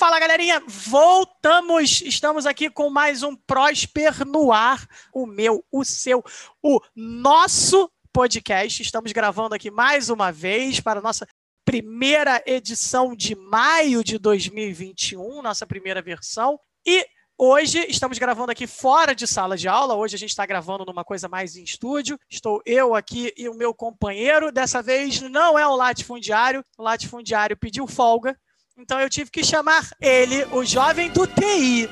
Fala galerinha, voltamos! Estamos aqui com mais um Prosper no ar, o meu, o seu, o nosso podcast. Estamos gravando aqui mais uma vez para a nossa primeira edição de maio de 2021, nossa primeira versão. E Hoje estamos gravando aqui fora de sala de aula. Hoje a gente está gravando numa coisa mais em estúdio. Estou eu aqui e o meu companheiro. Dessa vez não é o latifundiário. O latifundiário pediu folga. Então eu tive que chamar ele, o jovem do TI,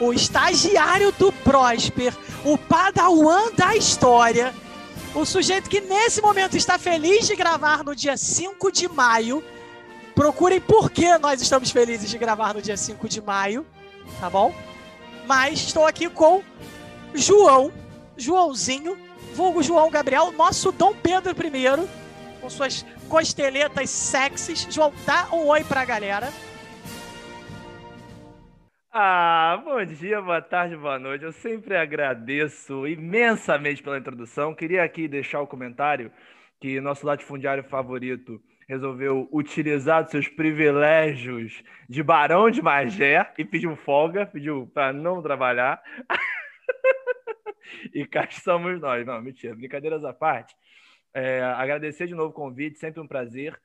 o estagiário do Prosper, o padawan da história, o sujeito que nesse momento está feliz de gravar no dia 5 de maio. Procurem por que nós estamos felizes de gravar no dia 5 de maio, tá bom? Mas estou aqui com João, Joãozinho, vulgo João Gabriel, nosso Dom Pedro I, com suas costeletas sexys. João, dá um oi pra galera. Ah, bom dia, boa tarde, boa noite. Eu sempre agradeço imensamente pela introdução. Queria aqui deixar o comentário que nosso latifundiário favorito resolveu utilizar seus privilégios de barão de Magé e pediu folga, pediu para não trabalhar. e cá estamos nós. Não, mentira, brincadeiras à parte. É, agradecer de novo o convite, sempre um prazer.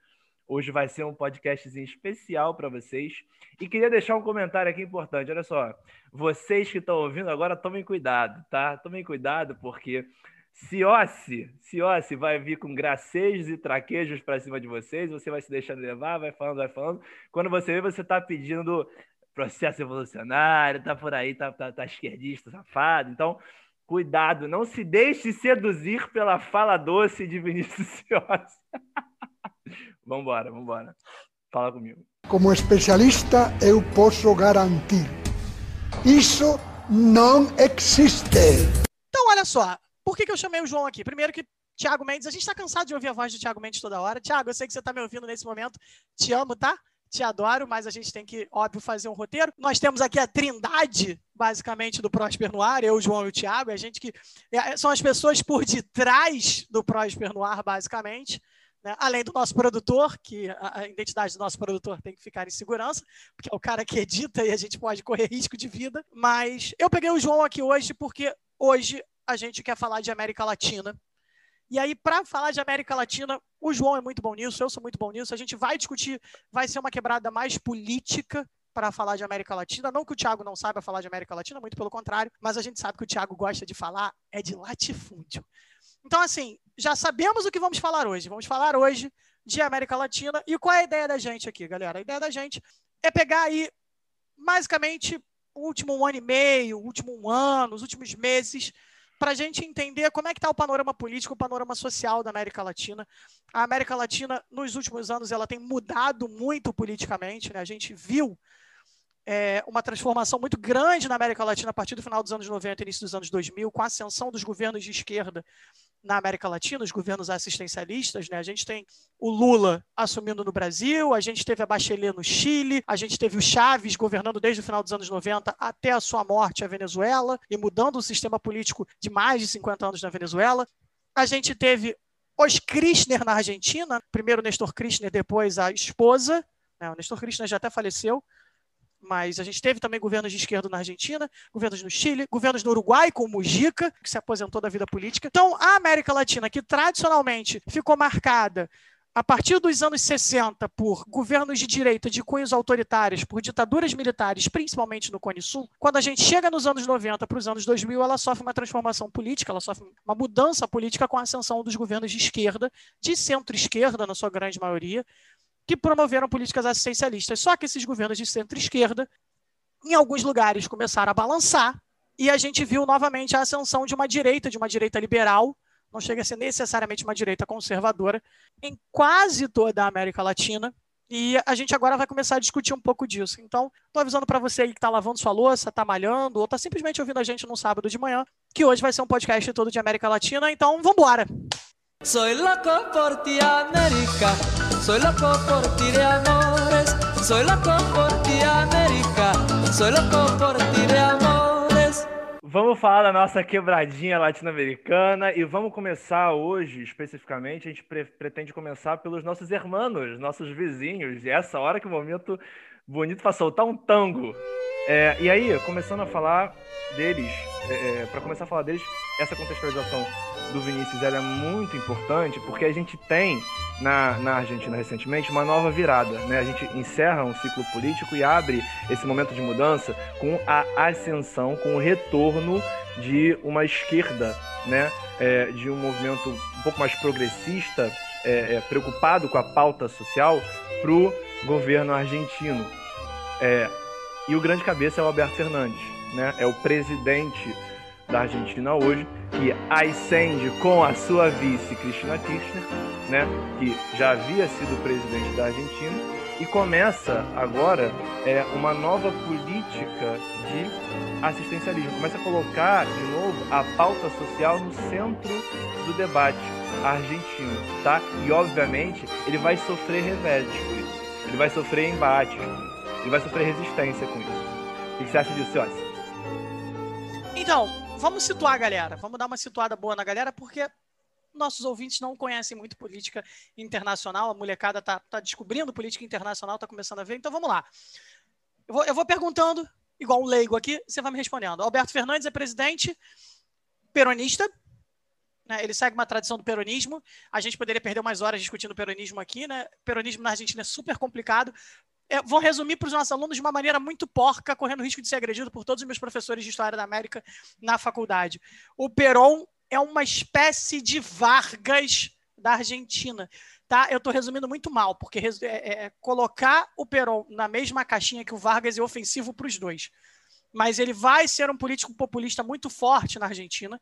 Hoje vai ser um podcast especial para vocês. E queria deixar um comentário aqui importante. Olha só, vocês que estão ouvindo agora, tomem cuidado, tá? Tomem cuidado, porque Ciossi, Ciossi vai vir com gracejos e traquejos para cima de vocês, você vai se deixando levar, vai falando, vai falando. Quando você vê, você está pedindo processo evolucionário, tá por aí, tá, tá, tá esquerdista, safado. Então, cuidado, não se deixe seduzir pela fala doce de Vinícius Ciossi. vambora, vambora. Fala comigo. Como especialista, eu posso garantir: isso não existe. Então, olha só, por que, que eu chamei o João aqui? Primeiro que Tiago Mendes, a gente está cansado de ouvir a voz do Tiago Mendes toda hora. Tiago, eu sei que você está me ouvindo nesse momento. Te amo, tá? Te adoro, mas a gente tem que, óbvio, fazer um roteiro. Nós temos aqui a trindade, basicamente, do Prosper no Ar, eu, o João e o Tiago. A gente que é, são as pessoas por detrás do Prosper no Ar, basicamente. Né? Além do nosso produtor, que a identidade do nosso produtor tem que ficar em segurança, porque é o cara que edita e a gente pode correr risco de vida. Mas eu peguei o João aqui hoje porque hoje a gente quer falar de América Latina. E aí, para falar de América Latina, o João é muito bom nisso, eu sou muito bom nisso. A gente vai discutir, vai ser uma quebrada mais política para falar de América Latina. Não que o Thiago não saiba falar de América Latina, muito pelo contrário, mas a gente sabe que o Thiago gosta de falar é de latifúndio. Então, assim, já sabemos o que vamos falar hoje. Vamos falar hoje de América Latina. E qual é a ideia da gente aqui, galera? A ideia da gente é pegar aí, basicamente, o último um ano e meio, o último um ano, os últimos meses para a gente entender como é que está o panorama político, o panorama social da América Latina. A América Latina, nos últimos anos, ela tem mudado muito politicamente. Né? A gente viu é, uma transformação muito grande na América Latina a partir do final dos anos 90 início dos anos 2000, com a ascensão dos governos de esquerda na América Latina, os governos assistencialistas. Né? A gente tem o Lula assumindo no Brasil, a gente teve a Bachelet no Chile, a gente teve o Chaves governando desde o final dos anos 90 até a sua morte a Venezuela e mudando o sistema político de mais de 50 anos na Venezuela. A gente teve os Kirchner na Argentina, primeiro Nestor Kirchner, depois a esposa. Né? O Nestor Kirchner já até faleceu, mas a gente teve também governos de esquerda na Argentina, governos no Chile, governos no Uruguai, com o Mujica, que se aposentou da vida política. Então, a América Latina, que tradicionalmente ficou marcada a partir dos anos 60 por governos de direita de cunhos autoritários, por ditaduras militares, principalmente no Cone Sul, quando a gente chega nos anos 90 para os anos 2000, ela sofre uma transformação política, ela sofre uma mudança política com a ascensão dos governos de esquerda, de centro-esquerda, na sua grande maioria, que promoveram políticas assistencialistas. Só que esses governos de centro-esquerda, em alguns lugares, começaram a balançar e a gente viu novamente a ascensão de uma direita, de uma direita liberal, não chega a ser necessariamente uma direita conservadora, em quase toda a América Latina. E a gente agora vai começar a discutir um pouco disso. Então, estou avisando para você aí que está lavando sua louça, está malhando, ou está simplesmente ouvindo a gente no sábado de manhã, que hoje vai ser um podcast todo de América Latina. Então, vamos embora! Soy loco por ti, América. Soy loco por ti de amores, soy loco por ti, América. Soy loco por ti de amores. Vamos falar da nossa quebradinha latino-americana e vamos começar hoje, especificamente, a gente pre pretende começar pelos nossos irmãos, nossos vizinhos. E essa hora que o momento bonito para soltar um tango. É, e aí, começando a falar deles, é, é para começar a falar deles, essa contextualização do Vinícius é muito importante porque a gente tem na, na Argentina recentemente uma nova virada. Né? A gente encerra um ciclo político e abre esse momento de mudança com a ascensão, com o retorno de uma esquerda, né? É, de um movimento um pouco mais progressista, é, é, preocupado com a pauta social, para o governo argentino. É, e o grande cabeça é o Alberto Fernandes, né? é o presidente da Argentina hoje, que ascende com a sua vice, Cristina Kirchner, né, que já havia sido presidente da Argentina, e começa agora é, uma nova política de assistencialismo. Começa a colocar de novo a pauta social no centro do debate argentino, tá? E obviamente ele vai sofrer reveses por isso. Ele vai sofrer embates, ele vai sofrer resistência com isso. O que você acha disso, Yossi? Então, vamos situar a galera. Vamos dar uma situada boa na galera, porque nossos ouvintes não conhecem muito política internacional. A molecada tá, tá descobrindo política internacional, tá começando a ver. Então vamos lá. Eu vou, eu vou perguntando, igual um leigo aqui, você vai me respondendo. Alberto Fernandes é presidente peronista. Né? Ele segue uma tradição do peronismo. A gente poderia perder umas horas discutindo peronismo aqui, né? Peronismo na Argentina é super complicado. Eu vou resumir para os nossos alunos de uma maneira muito porca, correndo risco de ser agredido por todos os meus professores de História da América na faculdade. O Peron é uma espécie de Vargas da Argentina. Tá? Eu estou resumindo muito mal, porque é, é, é, colocar o Peron na mesma caixinha que o Vargas é ofensivo para os dois. Mas ele vai ser um político populista muito forte na Argentina.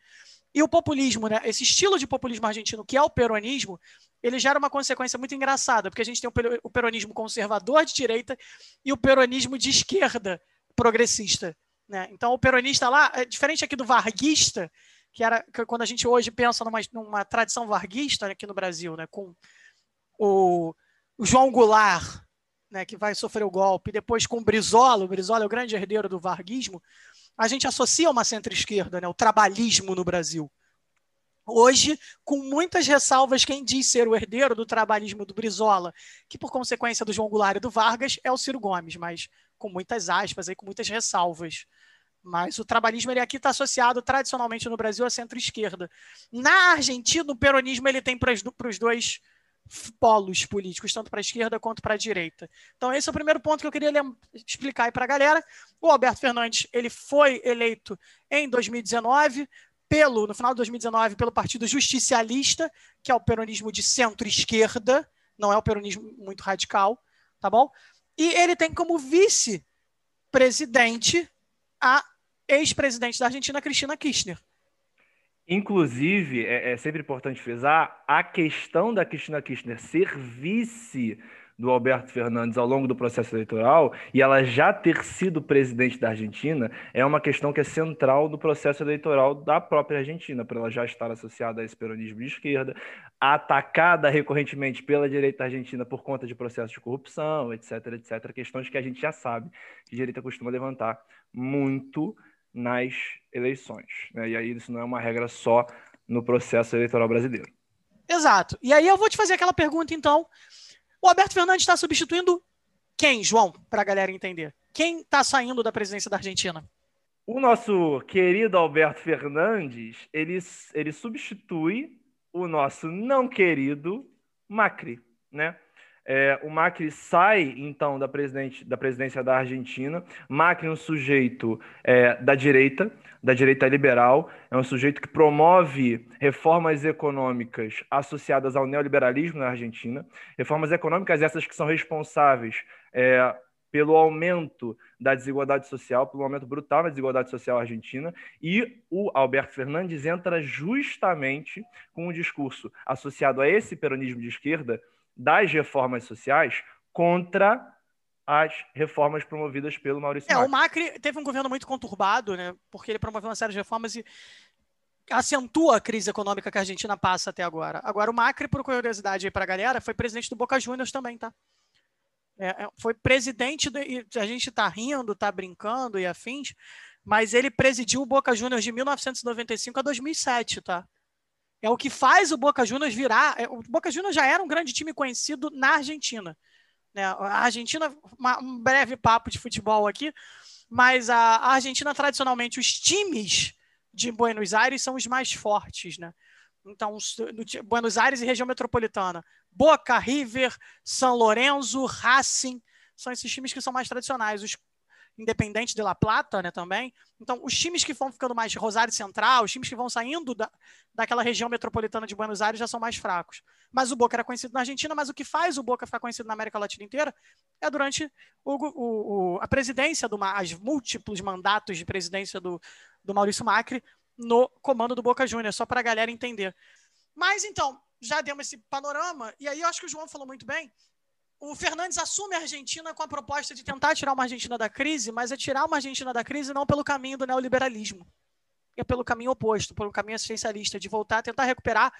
E o populismo, né? esse estilo de populismo argentino, que é o peronismo, ele gera uma consequência muito engraçada, porque a gente tem o peronismo conservador de direita e o peronismo de esquerda progressista. Né? Então, o peronista lá, é diferente aqui do varguista, que era que quando a gente hoje pensa numa, numa tradição varguista aqui no Brasil, né? com o, o João Goulart, né? que vai sofrer o golpe, depois com o Brizola, o Brizola é o grande herdeiro do varguismo, a gente associa uma centro-esquerda, né? o trabalhismo no Brasil. Hoje, com muitas ressalvas, quem diz ser o herdeiro do trabalhismo do Brizola, que por consequência do João Goulart e do Vargas, é o Ciro Gomes, mas com muitas aspas, aí, com muitas ressalvas. Mas o trabalhismo ele aqui está associado tradicionalmente no Brasil à centro-esquerda. Na Argentina, o peronismo ele tem para os dois polos políticos, tanto para a esquerda quanto para a direita. Então, esse é o primeiro ponto que eu queria explicar aí para a galera. O Alberto Fernandes ele foi eleito em 2019 pelo, no final de 2019, pelo Partido Justicialista, que é o peronismo de centro-esquerda, não é o peronismo muito radical, tá bom? E ele tem como vice-presidente a ex-presidente da Argentina, Cristina Kirchner. Inclusive, é, é, sempre importante frisar, a questão da Cristina Kirchner ser vice do Alberto Fernandes ao longo do processo eleitoral e ela já ter sido presidente da Argentina é uma questão que é central do processo eleitoral da própria Argentina, por ela já estar associada a esse peronismo de esquerda, atacada recorrentemente pela direita argentina por conta de processos de corrupção, etc, etc, questões que a gente já sabe que a direita costuma levantar muito nas eleições. Né? E aí isso não é uma regra só no processo eleitoral brasileiro. Exato. E aí eu vou te fazer aquela pergunta, então, o Alberto Fernandes está substituindo quem, João, para a galera entender? Quem está saindo da presidência da Argentina? O nosso querido Alberto Fernandes, ele, ele substitui o nosso não querido Macri, né? É, o Macri sai, então, da, presidente, da presidência da Argentina. Macri é um sujeito é, da direita, da direita liberal, é um sujeito que promove reformas econômicas associadas ao neoliberalismo na Argentina. Reformas econômicas essas que são responsáveis é, pelo aumento da desigualdade social, pelo aumento brutal da desigualdade social argentina, e o Alberto Fernandes entra justamente com um discurso associado a esse peronismo de esquerda, das reformas sociais contra as reformas promovidas pelo Maurício é, Macri. O Macri teve um governo muito conturbado, né, porque ele promoveu uma série de reformas e acentua a crise econômica que a Argentina passa até agora. Agora, o Macri, por curiosidade aí para a galera, foi presidente do Boca Juniors também, tá? É, é foi presidente, do, a gente está rindo, está brincando e afins, mas ele presidiu o Boca Juniors de 1995 a 2007, tá? É o que faz o Boca Juniors virar. É, o Boca Juniors já era um grande time conhecido na Argentina. Né? A Argentina, uma, um breve papo de futebol aqui, mas a, a Argentina, tradicionalmente, os times de Buenos Aires são os mais fortes, né? Então, no, Buenos Aires e região metropolitana. Boca, River, São Lourenço, Racing, são esses times que são mais tradicionais. Os Independente de La Plata, né, também. Então, os times que vão ficando mais Rosário Central, os times que vão saindo da, daquela região metropolitana de Buenos Aires já são mais fracos. Mas o Boca era conhecido na Argentina, mas o que faz o Boca ficar conhecido na América Latina inteira é durante o, o, o, a presidência, do, as múltiplos mandatos de presidência do, do Maurício Macri no comando do Boca Juniors, só para a galera entender. Mas então, já demos esse panorama, e aí eu acho que o João falou muito bem o Fernandes assume a Argentina com a proposta de tentar tirar uma Argentina da crise, mas é tirar uma Argentina da crise não pelo caminho do neoliberalismo, é pelo caminho oposto, pelo caminho assistencialista, de voltar a tentar recuperar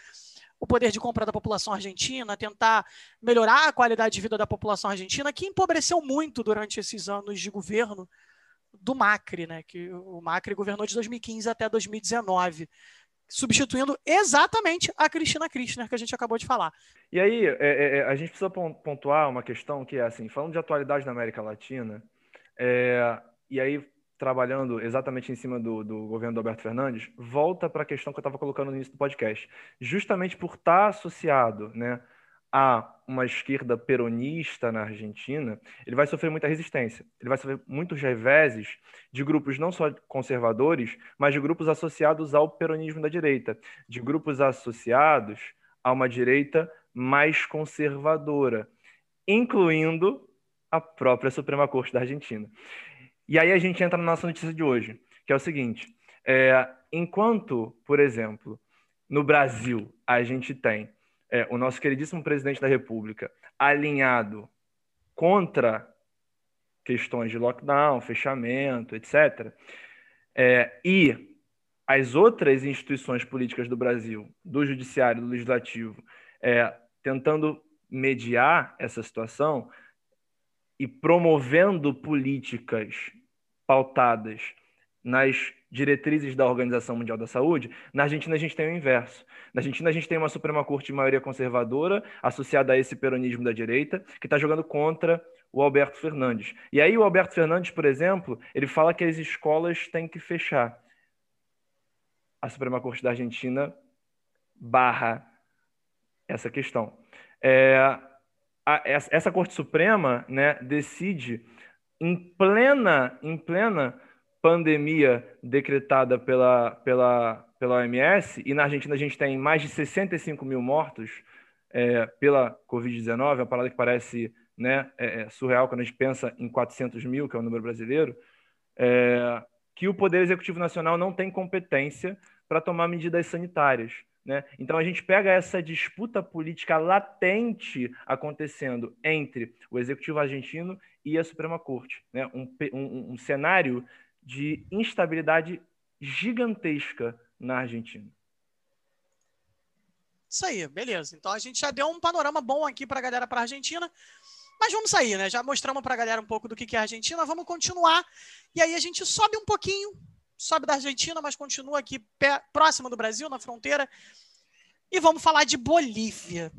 o poder de compra da população argentina, tentar melhorar a qualidade de vida da população argentina, que empobreceu muito durante esses anos de governo do Macri, né? Que o Macri governou de 2015 até 2019 substituindo exatamente a Cristina Kirchner que a gente acabou de falar. E aí, é, é, é a gente precisa pontuar uma questão que é assim, falando de atualidade na América Latina, é, e aí trabalhando exatamente em cima do, do governo do Alberto Fernandes, volta para a questão que eu estava colocando no início do podcast. Justamente por estar tá associado né, a uma esquerda peronista na Argentina, ele vai sofrer muita resistência. Ele vai sofrer muitos reveses de grupos não só conservadores, mas de grupos associados ao peronismo da direita, de grupos associados a uma direita mais conservadora, incluindo a própria Suprema Corte da Argentina. E aí a gente entra na nossa notícia de hoje, que é o seguinte: é, enquanto, por exemplo, no Brasil a gente tem é, o nosso queridíssimo presidente da República alinhado contra questões de lockdown, fechamento, etc., é, e as outras instituições políticas do Brasil, do Judiciário, do Legislativo, é, tentando mediar essa situação e promovendo políticas pautadas nas diretrizes da Organização Mundial da Saúde, na Argentina a gente tem o inverso. Na Argentina a gente tem uma Suprema Corte de maioria conservadora, associada a esse peronismo da direita, que está jogando contra o Alberto Fernandes. E aí o Alberto Fernandes, por exemplo, ele fala que as escolas têm que fechar. A Suprema Corte da Argentina barra essa questão. É, a, essa Corte Suprema né, decide em plena, em plena pandemia decretada pela, pela, pela OMS, e na Argentina a gente tem mais de 65 mil mortos é, pela Covid-19, uma parada que parece né, é, é, surreal quando a gente pensa em 400 mil, que é o número brasileiro, é, que o Poder Executivo Nacional não tem competência para tomar medidas sanitárias. Né? Então a gente pega essa disputa política latente acontecendo entre o Executivo argentino e a Suprema Corte. Né? Um, um, um cenário de instabilidade gigantesca na Argentina. Isso aí, beleza. Então a gente já deu um panorama bom aqui para a galera para a Argentina. Mas vamos sair, né? Já mostramos para a galera um pouco do que é a Argentina. Vamos continuar. E aí a gente sobe um pouquinho, sobe da Argentina, mas continua aqui pé, próximo do Brasil, na fronteira. E vamos falar de Bolívia.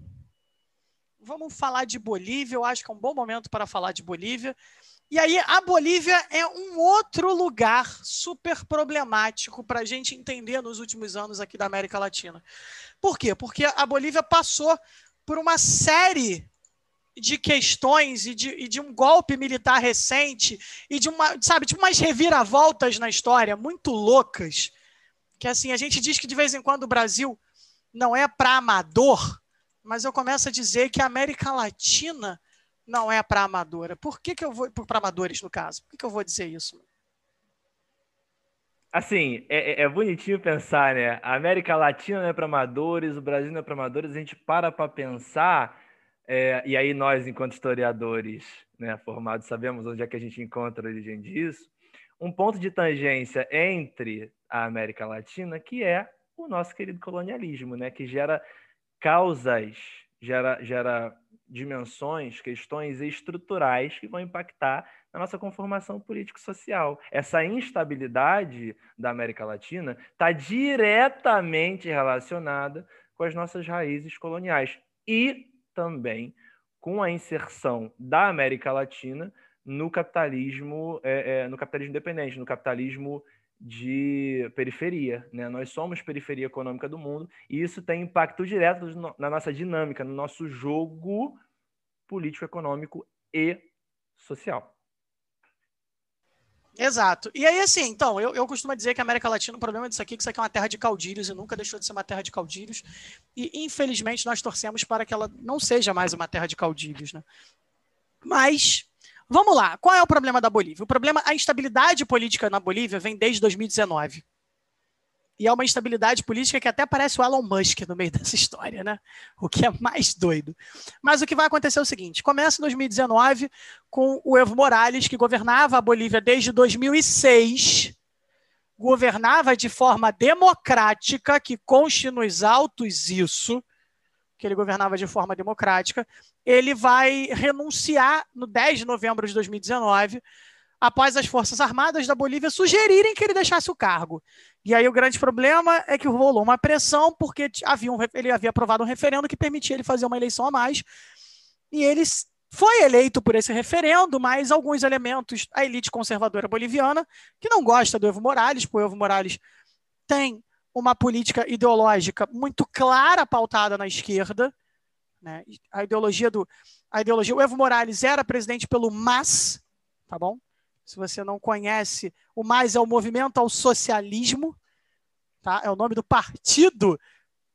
Vamos falar de Bolívia. Eu acho que é um bom momento para falar de Bolívia. E aí, a Bolívia é um outro lugar super problemático para a gente entender nos últimos anos aqui da América Latina. Por quê? Porque a Bolívia passou por uma série de questões e de, e de, um golpe militar recente e de uma, sabe, de umas reviravoltas na história muito loucas. Que assim, a gente diz que de vez em quando o Brasil não é para amador, mas eu começo a dizer que a América Latina não é para amadora. Por que, que eu vou. Para amadores, no caso. Por que, que eu vou dizer isso? Assim, é, é, é bonitinho pensar, né? A América Latina não é para amadores, o Brasil não é para amadores, a gente para para pensar, é, e aí nós, enquanto historiadores né, formados, sabemos onde é que a gente encontra a origem disso, um ponto de tangência entre a América Latina, que é o nosso querido colonialismo, né? Que gera causas, gera, gera dimensões, questões estruturais que vão impactar na nossa conformação político-social. Essa instabilidade da América Latina está diretamente relacionada com as nossas raízes coloniais e também com a inserção da América Latina no capitalismo, é, é, no capitalismo independente, no capitalismo de periferia. Né? Nós somos periferia econômica do mundo e isso tem impacto direto na nossa dinâmica, no nosso jogo político, econômico e social. Exato. E aí, assim, então, eu, eu costumo dizer que a América Latina, o problema disso aqui é que isso aqui é uma terra de caudilhos e nunca deixou de ser uma terra de caudilhos. E, infelizmente, nós torcemos para que ela não seja mais uma terra de caudilhos, né? Mas, vamos lá. Qual é o problema da Bolívia? O problema, a instabilidade política na Bolívia vem desde 2019. E é uma instabilidade política que até parece o Elon Musk no meio dessa história, né? O que é mais doido. Mas o que vai acontecer é o seguinte: começa em 2019 com o Evo Morales, que governava a Bolívia desde 2006, governava de forma democrática, que conste nos autos isso, que ele governava de forma democrática. Ele vai renunciar no 10 de novembro de 2019 após as Forças Armadas da Bolívia sugerirem que ele deixasse o cargo. E aí o grande problema é que rolou uma pressão, porque havia um, ele havia aprovado um referendo que permitia ele fazer uma eleição a mais, e ele foi eleito por esse referendo, mas alguns elementos, a elite conservadora boliviana, que não gosta do Evo Morales, porque o Evo Morales tem uma política ideológica muito clara pautada na esquerda, né? A ideologia do a ideologia, o Evo Morales era presidente pelo MAS, tá bom? Se você não conhece, o mais é o movimento ao socialismo, tá? É o nome do partido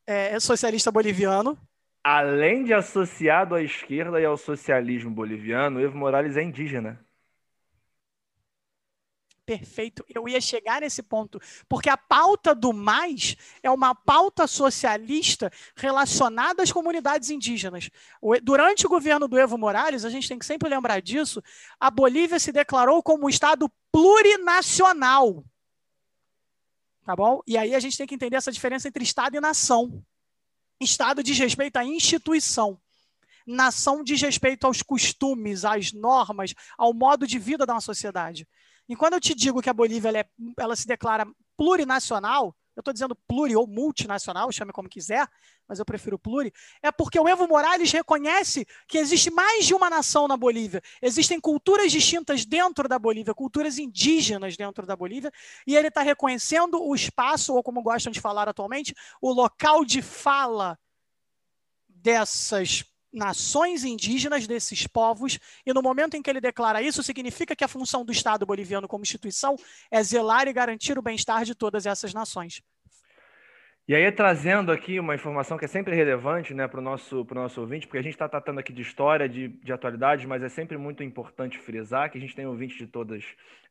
é, socialista boliviano. Além de associado à esquerda e ao socialismo boliviano, Evo Morales é indígena perfeito. Eu ia chegar nesse ponto, porque a pauta do mais é uma pauta socialista relacionada às comunidades indígenas. Durante o governo do Evo Morales, a gente tem que sempre lembrar disso, a Bolívia se declarou como um estado plurinacional. Tá bom? E aí a gente tem que entender essa diferença entre estado e nação. Estado diz respeito à instituição nação diz respeito aos costumes, às normas, ao modo de vida da uma sociedade. E quando eu te digo que a Bolívia ela, é, ela se declara plurinacional, eu estou dizendo pluri ou multinacional, chame como quiser, mas eu prefiro pluri, é porque o Evo Morales reconhece que existe mais de uma nação na Bolívia. Existem culturas distintas dentro da Bolívia, culturas indígenas dentro da Bolívia, e ele está reconhecendo o espaço, ou como gostam de falar atualmente, o local de fala dessas nações indígenas desses povos, e no momento em que ele declara isso, significa que a função do Estado boliviano como instituição é zelar e garantir o bem-estar de todas essas nações. E aí, trazendo aqui uma informação que é sempre relevante né, para o nosso, nosso ouvinte, porque a gente está tratando aqui de história, de, de atualidades, mas é sempre muito importante frisar que a gente tem ouvintes de todas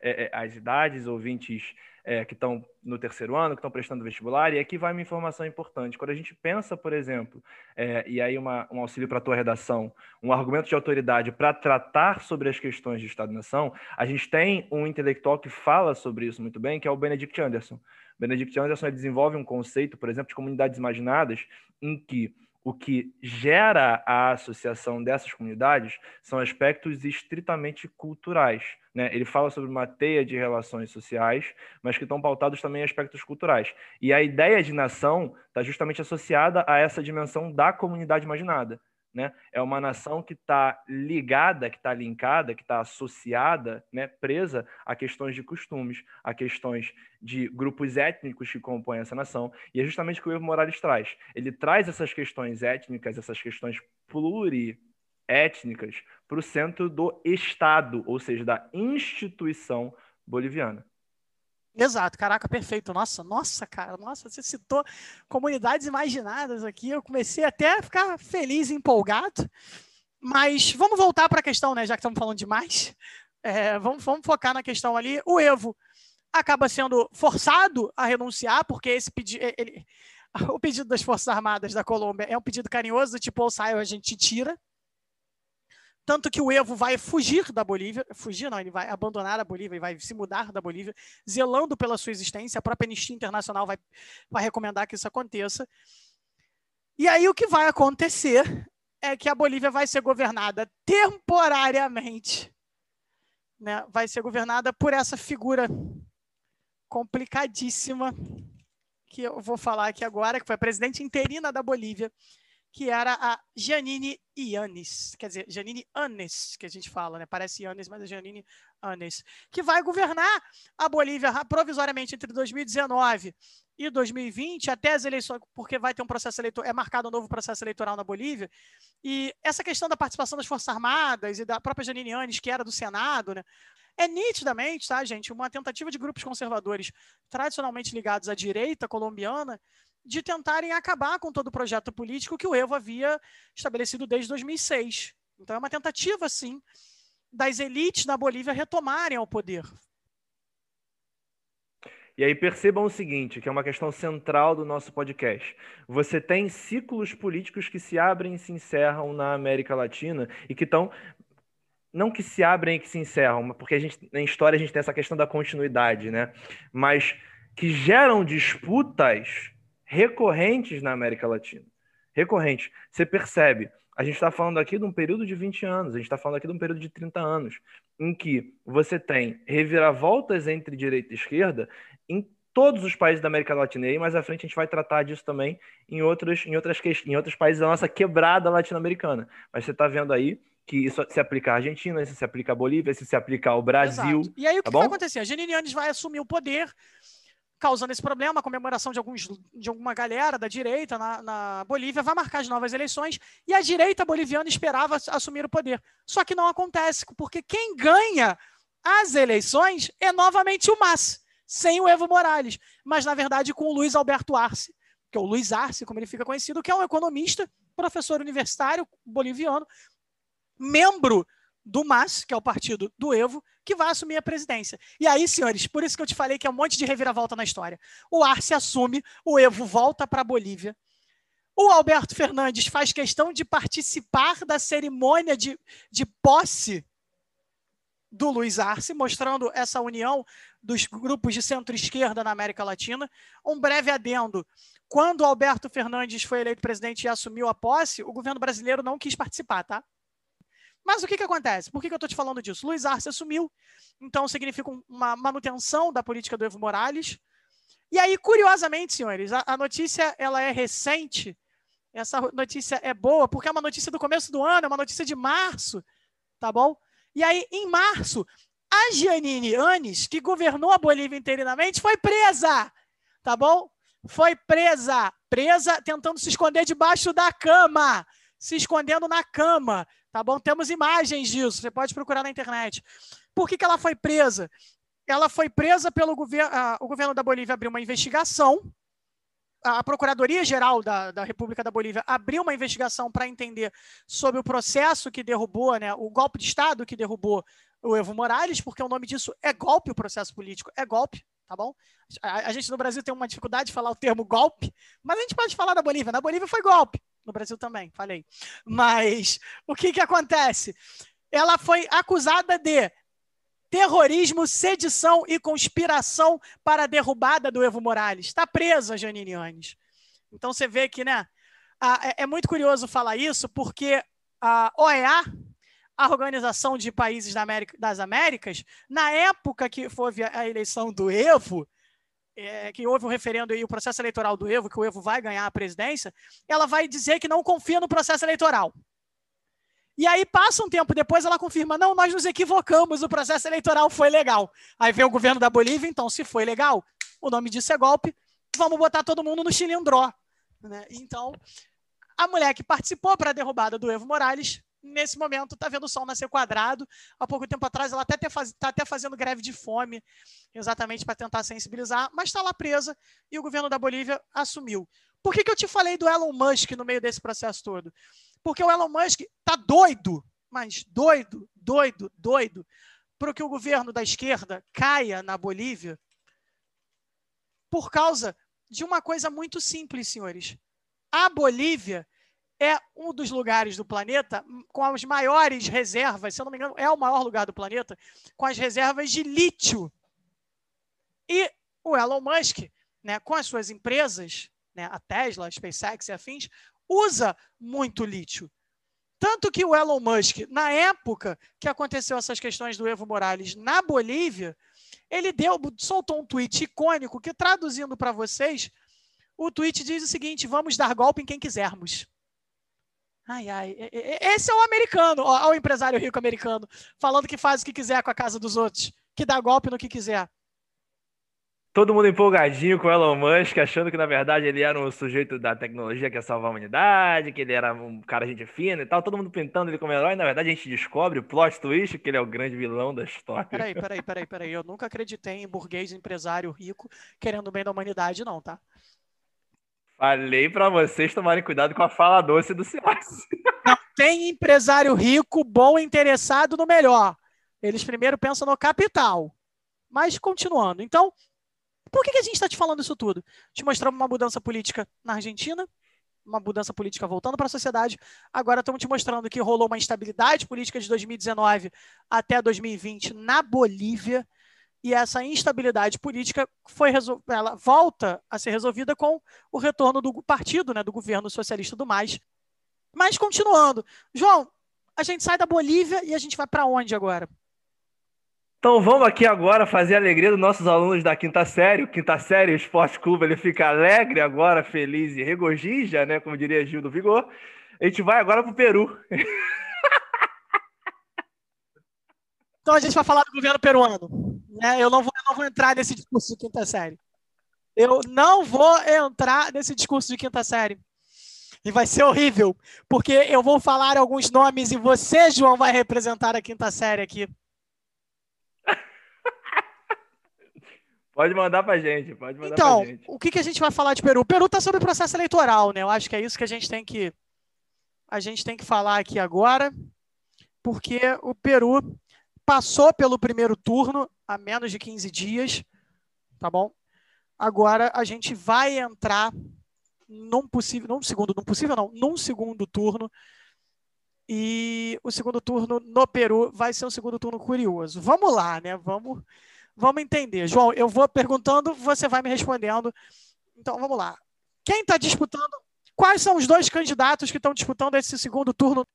é, é as idades, ouvintes é, que estão no terceiro ano, que estão prestando vestibular, e aqui vai uma informação importante. Quando a gente pensa, por exemplo, é, e aí uma, um auxílio para a tua redação, um argumento de autoridade para tratar sobre as questões de Estado-nação, a gente tem um intelectual que fala sobre isso muito bem, que é o Benedict Anderson. Benedict Anderson desenvolve um conceito, por exemplo, de comunidades imaginadas, em que o que gera a associação dessas comunidades são aspectos estritamente culturais. Né? Ele fala sobre uma teia de relações sociais, mas que estão pautados também em aspectos culturais. E a ideia de nação está justamente associada a essa dimensão da comunidade imaginada. Né? É uma nação que está ligada, que está linkada, que está associada, né? presa a questões de costumes, a questões de grupos étnicos que compõem essa nação. E é justamente o que o Evo Morales traz. Ele traz essas questões étnicas, essas questões pluriétnicas, para o centro do Estado, ou seja, da instituição boliviana. Exato, caraca, perfeito. Nossa, nossa, cara, nossa, você citou comunidades imaginadas aqui. Eu comecei até a ficar feliz e empolgado. Mas vamos voltar para a questão, né? Já que estamos falando demais. É, vamos, vamos focar na questão ali. O Evo acaba sendo forçado a renunciar, porque esse pedido. Ele, o pedido das Forças Armadas da Colômbia é um pedido carinhoso, tipo, ou sai ou a gente tira. Tanto que o Evo vai fugir da Bolívia, fugir não, ele vai abandonar a Bolívia e vai se mudar da Bolívia, zelando pela sua existência. A própria Anistia Internacional vai, vai recomendar que isso aconteça. E aí o que vai acontecer é que a Bolívia vai ser governada temporariamente, né? vai ser governada por essa figura complicadíssima que eu vou falar aqui agora, que foi a presidente interina da Bolívia, que era a Janine Yanes, quer dizer, Janine Anes, que a gente fala, né? Parece Yanes, mas é Janine Anes, que vai governar a Bolívia provisoriamente entre 2019 e 2020, até as eleições, porque vai ter um processo eleitoral, é marcado um novo processo eleitoral na Bolívia. E essa questão da participação das Forças Armadas e da própria Janine Anes, que era do Senado, né? É nitidamente, tá, gente, uma tentativa de grupos conservadores tradicionalmente ligados à direita colombiana de tentarem acabar com todo o projeto político que o Evo havia estabelecido desde 2006. Então é uma tentativa, sim, das elites na Bolívia retomarem ao poder. E aí percebam o seguinte, que é uma questão central do nosso podcast. Você tem ciclos políticos que se abrem e se encerram na América Latina e que estão não que se abrem e que se encerram, porque a gente, na história a gente tem essa questão da continuidade, né? Mas que geram disputas recorrentes na América Latina. Recorrentes. Você percebe, a gente está falando aqui de um período de 20 anos, a gente está falando aqui de um período de 30 anos, em que você tem reviravoltas entre direita e esquerda em todos os países da América Latina. E aí, mais à frente, a gente vai tratar disso também em outros, em outras, em outros países da nossa quebrada latino-americana. Mas você está vendo aí que isso se aplica à Argentina, isso se aplica à Bolívia, isso se aplica ao Brasil. Exato. E aí o tá que, vai acontecer? A Janine Anes vai assumir o poder, causando esse problema, a comemoração de, alguns, de alguma galera da direita na, na, Bolívia vai marcar as novas eleições e a direita boliviana esperava assumir o poder. Só que não acontece, porque quem ganha as eleições é novamente o MAS, sem o Evo Morales, mas na verdade com o Luiz Alberto Arce, que é o Luiz Arce, como ele fica conhecido, que é um economista, professor universitário boliviano, membro do MAS, que é o partido do Evo, que vai assumir a presidência. E aí, senhores, por isso que eu te falei que é um monte de reviravolta na história. O Arce assume, o Evo volta para a Bolívia. O Alberto Fernandes faz questão de participar da cerimônia de, de posse do Luiz Arce, mostrando essa união dos grupos de centro-esquerda na América Latina. Um breve adendo: quando o Alberto Fernandes foi eleito presidente e assumiu a posse, o governo brasileiro não quis participar, tá? Mas o que, que acontece? Por que, que eu estou te falando disso? Luiz Arce assumiu, então significa uma manutenção da política do Evo Morales. E aí, curiosamente, senhores, a, a notícia ela é recente. Essa notícia é boa porque é uma notícia do começo do ano, é uma notícia de março, tá bom? E aí, em março, a Giannini Anes, que governou a Bolívia interinamente, foi presa, tá bom? Foi presa, presa tentando se esconder debaixo da cama, se escondendo na cama. Tá bom? Temos imagens disso, você pode procurar na internet. Por que, que ela foi presa? Ela foi presa pelo governo. O governo da Bolívia abriu uma investigação. A Procuradoria-Geral da, da República da Bolívia abriu uma investigação para entender sobre o processo que derrubou, né, o golpe de Estado que derrubou o Evo Morales, porque o nome disso é golpe, o processo político é golpe, tá bom? A, a, gente no Brasil tem uma dificuldade de falar o termo golpe, mas a gente pode falar da Bolívia. Na Bolívia foi golpe. No Brasil também, falei. Mas o que, que acontece? Ela foi acusada de terrorismo, sedição e conspiração para a derrubada do Evo Morales. Está presa, Janine Anes. Então você vê que, né? é, é muito curioso falar isso, porque a OEA, a Organização de Países das Américas, na época que houve a eleição do Evo, é, que houve um referendo e o processo eleitoral do Evo, que o Evo vai ganhar a presidência, ela vai dizer que não confia no processo eleitoral. E aí passa um tempo depois, ela confirma: não, nós nos equivocamos, o processo eleitoral foi legal. Aí vem o governo da Bolívia, então, se foi legal, o nome disso é golpe, vamos botar todo mundo no cilindró. Né? Então, a mulher que participou para a derrubada do Evo Morales nesse momento está vendo o sol nascer quadrado. Há pouco tempo atrás ela está até, faz, tá até fazendo greve de fome, exatamente para tentar sensibilizar, mas está lá presa e o governo da Bolívia assumiu. Por que, que eu te falei do Elon Musk no meio desse processo todo? Porque o Elon Musk está doido, mas doido, doido, doido, para que o governo da esquerda caia na Bolívia por causa de uma coisa muito simples, senhores. A Bolívia é um dos lugares do planeta com as maiores reservas, se eu não me engano, é o maior lugar do planeta, com as reservas de lítio. E o Elon Musk, né, com as suas empresas, né, a Tesla, a SpaceX e afins, usa muito lítio. Tanto que o Elon Musk, na época que aconteceu essas questões do Evo Morales na Bolívia, ele deu, soltou um tweet icônico que, traduzindo para vocês, o tweet diz o seguinte: vamos dar golpe em quem quisermos. Ai, ai. Esse é o americano, ó, o empresário rico americano, falando que faz o que quiser com a casa dos outros, que dá golpe no que quiser. Todo mundo empolgadinho com o Elon Musk, achando que na verdade ele era um sujeito da tecnologia que ia salvar a humanidade, que ele era um cara gente fina e tal. Todo mundo pintando ele como herói. Na verdade, a gente descobre o plot twist que ele é o grande vilão da história. Peraí, peraí, peraí, peraí. Eu nunca acreditei em burguês empresário rico querendo o bem da humanidade, não, tá? Falei para vocês tomarem cuidado com a fala doce do Silas. Não tem empresário rico, bom, interessado no melhor. Eles primeiro pensam no capital. Mas continuando. Então, por que, que a gente está te falando isso tudo? Te mostramos uma mudança política na Argentina, uma mudança política voltando para a sociedade. Agora estamos te mostrando que rolou uma instabilidade política de 2019 até 2020 na Bolívia e essa instabilidade política foi ela volta a ser resolvida com o retorno do partido, né, do governo socialista do mais. Mas continuando, João, a gente sai da Bolívia e a gente vai para onde agora? Então vamos aqui agora fazer a alegria dos nossos alunos da quinta série. O quinta série, o Esporte Clube, ele fica alegre agora, feliz e regozija, né? Como diria Gil do Vigor. A gente vai agora para o Peru. Então a gente vai falar do governo peruano. Né? Eu, não vou, eu não vou entrar nesse discurso de quinta série. Eu não vou entrar nesse discurso de quinta série. E vai ser horrível, porque eu vou falar alguns nomes e você, João, vai representar a quinta série aqui. Pode mandar pra gente, pode mandar então, pra gente. o que, que a gente vai falar de Peru? O Peru está sobre processo eleitoral, né? Eu acho que é isso que a gente tem que a gente tem que falar aqui agora, porque o Peru passou pelo primeiro turno há menos de 15 dias, tá bom? Agora a gente vai entrar num possível, num segundo, num possível não, num segundo turno. E o segundo turno no Peru vai ser um segundo turno curioso. Vamos lá, né? Vamos, vamos entender. João, eu vou perguntando, você vai me respondendo. Então, vamos lá. Quem está disputando? Quais são os dois candidatos que estão disputando esse segundo turno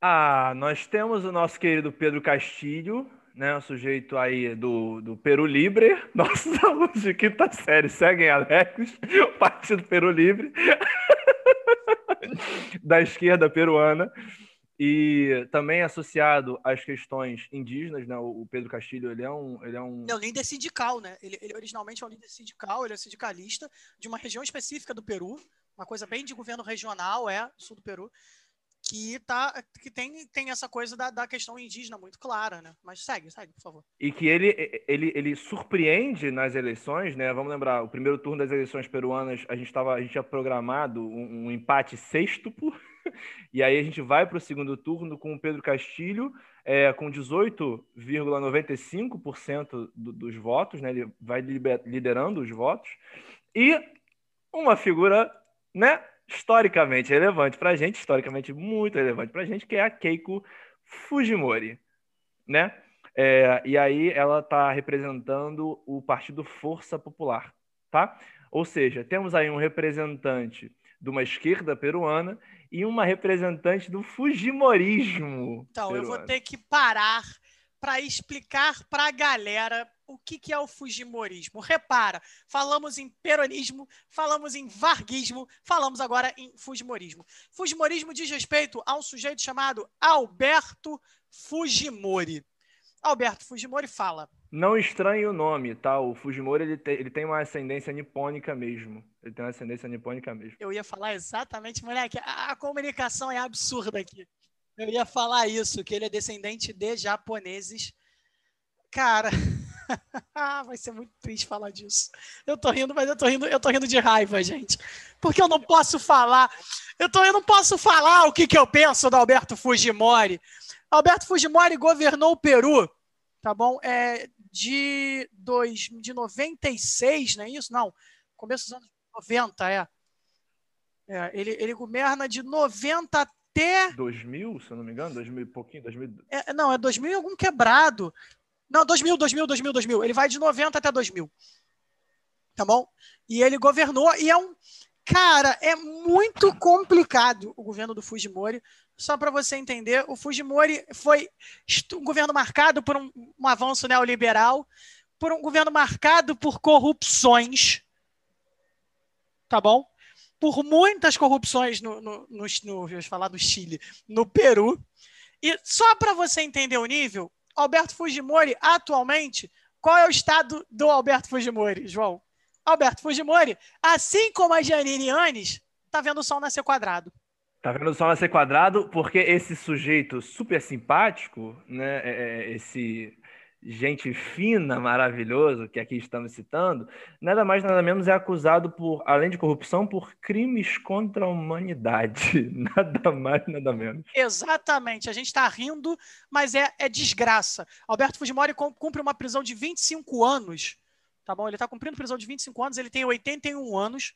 ah, nós temos o nosso querido Pedro Castilho, né, o sujeito aí do, do Peru Libre, nossos alunos de quinta série seguem o Partido Peru Libre, da esquerda peruana, e também associado às questões indígenas, né, o Pedro Castilho, ele é um... Ele é um... É um líder sindical, né, ele, ele originalmente é um líder sindical, ele é sindicalista de uma região específica do Peru, uma coisa bem de governo regional, é, sul do Peru, que, tá, que tem, tem essa coisa da, da questão indígena muito clara, né? Mas segue, segue, por favor. E que ele, ele, ele surpreende nas eleições, né? Vamos lembrar, o primeiro turno das eleições peruanas, a gente, tava, a gente tinha programado um, um empate sextuplo, e aí a gente vai para o segundo turno com o Pedro Castilho, é, com 18,95% do, dos votos, né? Ele vai liderando os votos, e uma figura, né? Historicamente relevante para a gente, historicamente muito relevante para a gente, que é a Keiko Fujimori, né? É, e aí ela está representando o Partido Força Popular, tá? Ou seja, temos aí um representante de uma esquerda peruana e uma representante do Fujimorismo. Então, peruano. eu vou ter que parar para explicar para a galera o que, que é o Fujimorismo. Repara, falamos em peronismo, falamos em varguismo, falamos agora em Fujimorismo. Fujimorismo diz respeito a um sujeito chamado Alberto Fujimori. Alberto Fujimori fala. Não estranhe o nome, tá? O Fujimori ele tem, ele tem uma ascendência nipônica mesmo. Ele tem uma ascendência nipônica mesmo. Eu ia falar exatamente, moleque. A, a comunicação é absurda aqui. Eu ia falar isso, que ele é descendente de japoneses. Cara, vai ser muito triste falar disso. Eu tô rindo, mas eu tô rindo, eu tô rindo de raiva, gente. Porque eu não posso falar. Eu, tô, eu não posso falar o que, que eu penso do Alberto Fujimori. Alberto Fujimori governou o Peru, tá bom? É de, dois, de 96, não é isso? Não, começo dos anos 90, é. é ele, ele governa de 90 até. 2000, se eu não me engano? 2000 e pouquinho? 2000... É, não, é 2000 e algum quebrado. Não, 2000, 2000, 2000, 2000. Ele vai de 90 até 2000. Tá bom? E ele governou, e é um. Cara, é muito complicado o governo do Fujimori. Só para você entender, o Fujimori foi um governo marcado por um, um avanço neoliberal, por um governo marcado por corrupções. Tá bom? Por muitas corrupções no, no, no, no, falar do Chile, no Peru. E só para você entender o nível, Alberto Fujimori, atualmente, qual é o estado do Alberto Fujimori, João? Alberto Fujimori, assim como a Janine Anes, tá vendo o sol nascer quadrado. Tá vendo o sol nascer quadrado porque esse sujeito super simpático, né, é, é, esse gente fina, maravilhoso, que aqui estamos citando, nada mais nada menos é acusado por, além de corrupção, por crimes contra a humanidade. Nada mais, nada menos. Exatamente. A gente está rindo, mas é, é desgraça. Alberto Fujimori cumpre uma prisão de 25 anos. Tá bom? Ele está cumprindo prisão de 25 anos, ele tem 81 anos.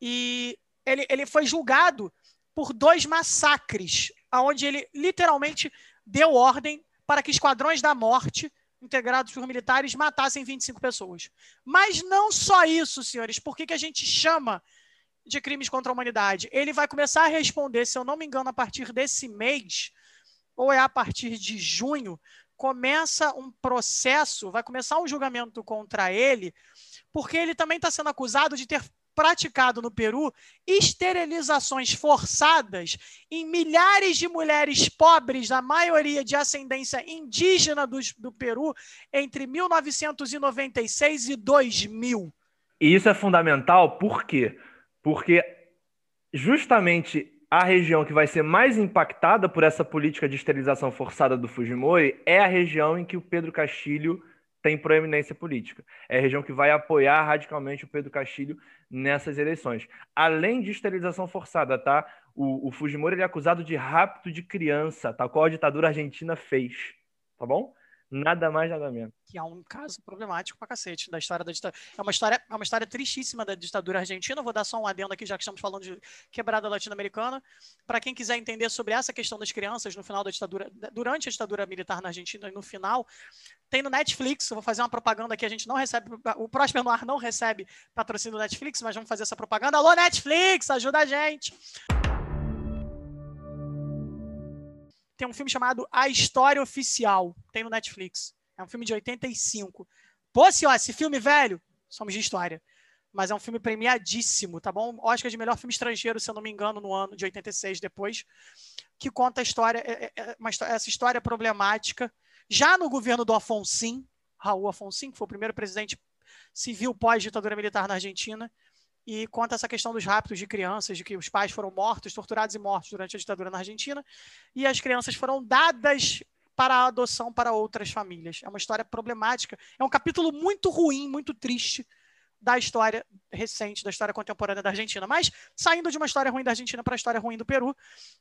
E ele, ele foi julgado por dois massacres, onde ele literalmente deu ordem para que esquadrões da morte, integrados por militares, matassem 25 pessoas. Mas não só isso, senhores. Por que, que a gente chama de crimes contra a humanidade? Ele vai começar a responder, se eu não me engano, a partir desse mês, ou é a partir de junho, começa um processo, vai começar um julgamento contra ele, porque ele também está sendo acusado de ter praticado no Peru esterilizações forçadas em milhares de mulheres pobres, da maioria de ascendência indígena do, do Peru, entre 1996 e 2000. E isso é fundamental, por quê? Porque justamente a região que vai ser mais impactada por essa política de esterilização forçada do Fujimori é a região em que o Pedro Castilho tem proeminência política. É a região que vai apoiar radicalmente o Pedro Castilho nessas eleições. Além de esterilização forçada, tá? O, o Fujimori ele é acusado de rapto de criança, tal qual a ditadura argentina fez, tá bom? Nada mais, nada menos. Que é um caso problemático pra cacete da história da ditadura. É uma história, é uma história tristíssima da ditadura argentina. Vou dar só um adendo aqui, já que estamos falando de quebrada latino-americana. Para quem quiser entender sobre essa questão das crianças no final da ditadura, durante a ditadura militar na Argentina e no final, tem no Netflix. Vou fazer uma propaganda aqui. A gente não recebe, o Próspero Noir não recebe patrocínio do Netflix, mas vamos fazer essa propaganda. Alô, Netflix, ajuda a gente. Tem um filme chamado A História Oficial, tem no Netflix. É um filme de 85. Pô, se esse filme velho, somos de história. Mas é um filme premiadíssimo, tá bom? Oscar de melhor filme estrangeiro, se eu não me engano, no ano de 86 depois, que conta a história, é, é, é essa história problemática. Já no governo do Afonso, Raul Afonso, que foi o primeiro presidente civil pós-ditadura militar na Argentina, e conta essa questão dos raptos de crianças, de que os pais foram mortos, torturados e mortos durante a ditadura na Argentina, e as crianças foram dadas para a adoção para outras famílias. É uma história problemática, é um capítulo muito ruim, muito triste da história recente, da história contemporânea da Argentina. Mas, saindo de uma história ruim da Argentina para a história ruim do Peru,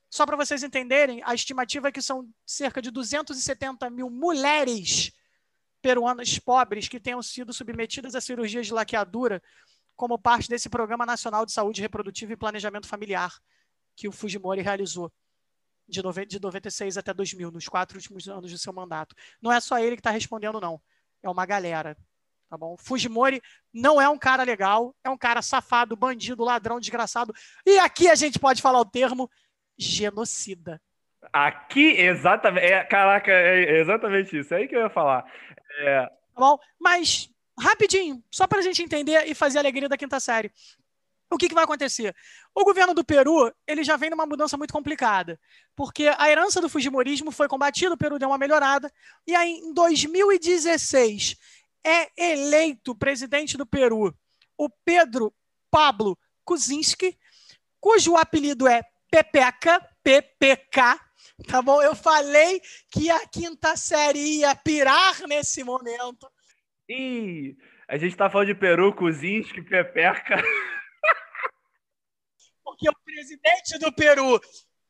só para vocês entenderem, a estimativa é que são cerca de 270 mil mulheres peruanas pobres que tenham sido submetidas a cirurgias de laqueadura como parte desse Programa Nacional de Saúde Reprodutiva e Planejamento Familiar que o Fujimori realizou de, de 96 até 2000, nos quatro últimos anos do seu mandato. Não é só ele que está respondendo, não. É uma galera. Tá bom? Fujimori não é um cara legal, é um cara safado, bandido, ladrão, desgraçado. E aqui a gente pode falar o termo genocida. Aqui, exatamente. É, caraca, é exatamente isso. É aí que eu ia falar. É... Tá bom? Mas rapidinho, só para a gente entender e fazer a alegria da quinta série. O que, que, vai acontecer? O governo do Peru ele já vem numa mudança muito complicada, porque a herança do Fujimorismo foi combatida, o Peru deu uma melhorada, e aí em 2016 é eleito presidente do Peru o Pedro Pablo Kuczynski, cujo apelido é Pepeca, PPK, tá bom? Eu falei que a quinta série ia pirar nesse momento, Ih, a gente tá falando de Peru, Kuzinski, Pepeca. Porque o presidente do Peru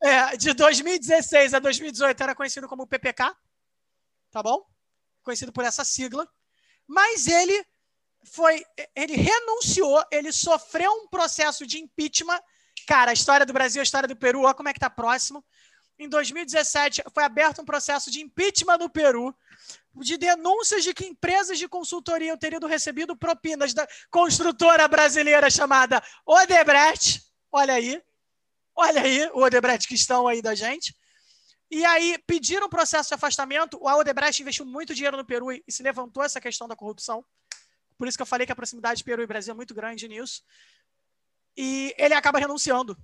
é, de 2016 a 2018 era conhecido como PPK, tá bom? Conhecido por essa sigla. Mas ele foi, ele renunciou, ele sofreu um processo de impeachment. Cara, a história do Brasil, a história do Peru, olha como é que tá próximo. Em 2017 foi aberto um processo de impeachment no Peru de denúncias de que empresas de consultoria teriam recebido propinas da construtora brasileira chamada Odebrecht. Olha aí, olha aí, o Odebrecht que estão aí da gente. E aí pediram um processo de afastamento. O Odebrecht investiu muito dinheiro no Peru e se levantou essa questão da corrupção. Por isso que eu falei que a proximidade de Peru e Brasil é muito grande nisso. E ele acaba renunciando.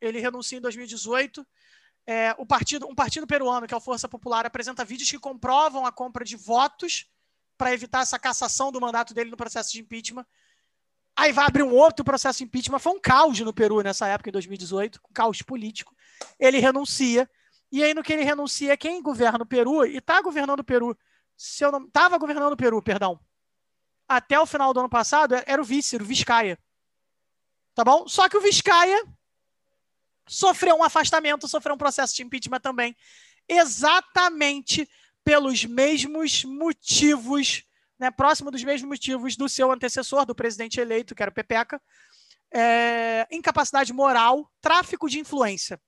Ele renuncia em 2018. É, o partido, um partido peruano, que é o Força Popular, apresenta vídeos que comprovam a compra de votos para evitar essa cassação do mandato dele no processo de impeachment. Aí vai abrir um outro processo de impeachment. Foi um caos no Peru nessa época, em 2018, um caos político. Ele renuncia. E aí, no que ele renuncia, quem governa o Peru, e está governando o Peru, se eu não. Estava governando o Peru, perdão. Até o final do ano passado, era o vice, era o Vizcaia. Tá bom? Só que o Vizcaia sofreu um afastamento, sofreu um processo de impeachment também. Exatamente pelos mesmos motivos, né, próximo dos mesmos motivos do seu antecessor, do presidente eleito, que era o Pepeca, é, incapacidade moral, tráfico de influência.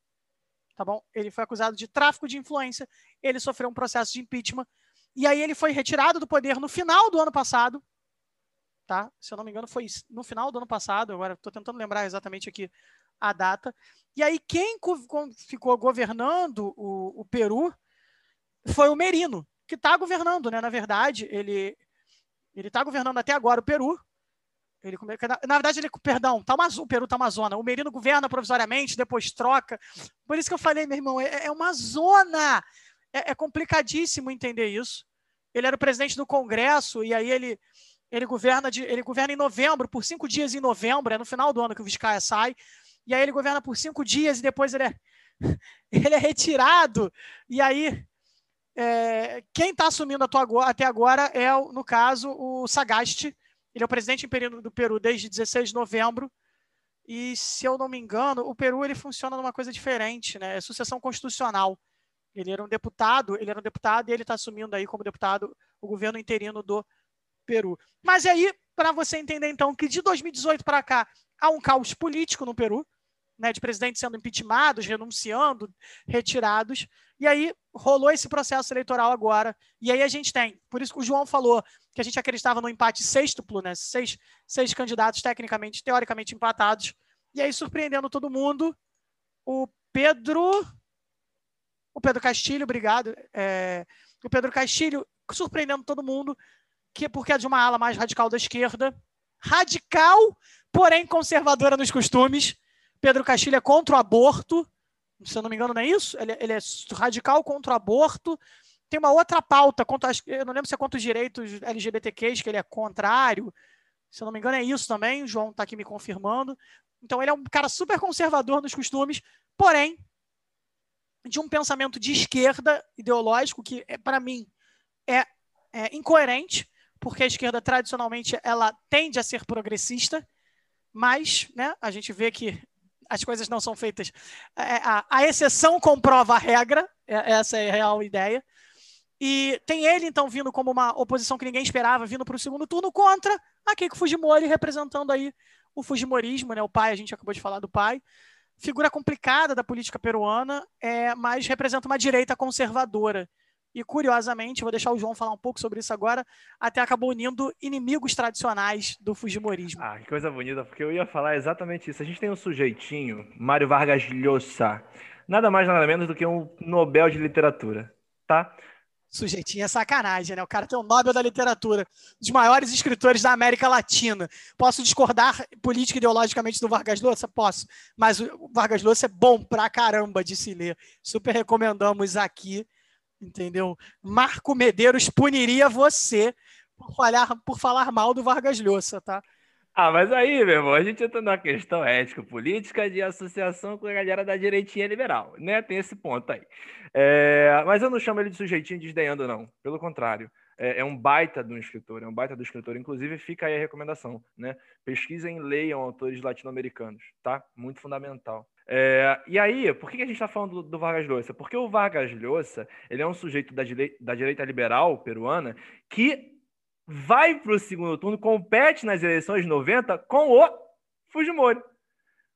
Tá bom? Ele foi acusado de tráfico de influência, ele sofreu um processo de impeachment, e aí ele foi retirado do poder no final do ano passado, tá? Se eu não me engano, foi no final do ano passado, agora estou tentando lembrar exatamente aqui a data. E aí quem ficou governando o, o Peru foi o Merino, que está governando, né? Na verdade, ele ele está governando até agora o Peru. Ele, na, verdade, ele, perdão, tá o Peru está uma zona. O Merino governa provisoriamente, depois troca. Por isso que eu falei, meu irmão, é, é uma zona. É, é, complicadíssimo entender isso. Ele era o presidente do Congresso e aí ele ele governa de, ele governa em novembro por cinco dias em novembro, é no final do ano que o Vizcaia sai. E aí ele governa por cinco dias e depois ele é ele é retirado. E aí é, quem está assumindo até agora é, no caso, o Sagasti. Ele é o presidente do Peru desde 16 de novembro. E, se eu não me engano, o Peru ele funciona numa coisa diferente, né? É sucessão constitucional. Ele era um deputado, ele era um deputado e ele está assumindo aí como deputado o governo interino do Peru. Mas aí, para você entender então que de 2018 para cá há um caos político no Peru, né, de presidentes sendo impeachmentados, renunciando, retirados. E aí rolou esse processo eleitoral agora. E aí a gente tem, por isso que o João falou que a gente acreditava no empate sextuplo, né? Seis, seis candidatos tecnicamente, teoricamente empatados. E aí, surpreendendo todo mundo, o Pedro. O Pedro Castilho, obrigado. É, o Pedro Castilho, surpreendendo todo mundo, que porque é de uma ala mais radical da esquerda. Radical, porém conservadora nos costumes. Pedro Castilho é contra o aborto, se eu não me engano, não é isso? Ele, ele é radical contra o aborto. Tem uma outra pauta, contra, eu não lembro se é contra os direitos LGBTQs, que ele é contrário. Se eu não me engano, é isso também. O João está aqui me confirmando. Então, ele é um cara super conservador nos costumes, porém, de um pensamento de esquerda ideológico, que, é, para mim, é, é incoerente, porque a esquerda, tradicionalmente, ela tende a ser progressista, mas né, a gente vê que as coisas não são feitas. É, a, a exceção comprova a regra, é, essa é a real ideia. E tem ele, então, vindo como uma oposição que ninguém esperava, vindo para o segundo turno contra a Keiko Fujimori, representando aí o Fujimorismo, né? o pai, a gente acabou de falar do pai. Figura complicada da política peruana, é, mas representa uma direita conservadora. E, curiosamente, vou deixar o João falar um pouco sobre isso agora, até acabou unindo inimigos tradicionais do Fujimorismo. Ah, que coisa bonita, porque eu ia falar exatamente isso. A gente tem um sujeitinho, Mário Vargas Llosa, nada mais nada menos do que um Nobel de Literatura, tá? Sujeitinho é sacanagem, né? O cara tem o Nobel da Literatura, dos maiores escritores da América Latina. Posso discordar política ideologicamente do Vargas Llosa? Posso. Mas o Vargas Llosa é bom pra caramba de se ler. Super recomendamos aqui entendeu? Marco Medeiros puniria você por falar, por falar mal do Vargas Llosa, tá? Ah, mas aí, meu irmão, a gente entra numa questão ético-política de associação com a galera da direitinha liberal, né? Tem esse ponto aí. É, mas eu não chamo ele de sujeitinho desdenhando, não. Pelo contrário. É, é, um baita do escritor, é um baita do escritor. Inclusive, fica aí a recomendação, né? Pesquisem e leiam autores latino-americanos, tá? Muito fundamental. É, e aí, por que a gente está falando do, do, Vargas Llosa? Porque o Vargas Llosa ele é um sujeito da, da direita liberal peruana que vai para o segundo turno, compete nas eleições de 90 com o Fujimori.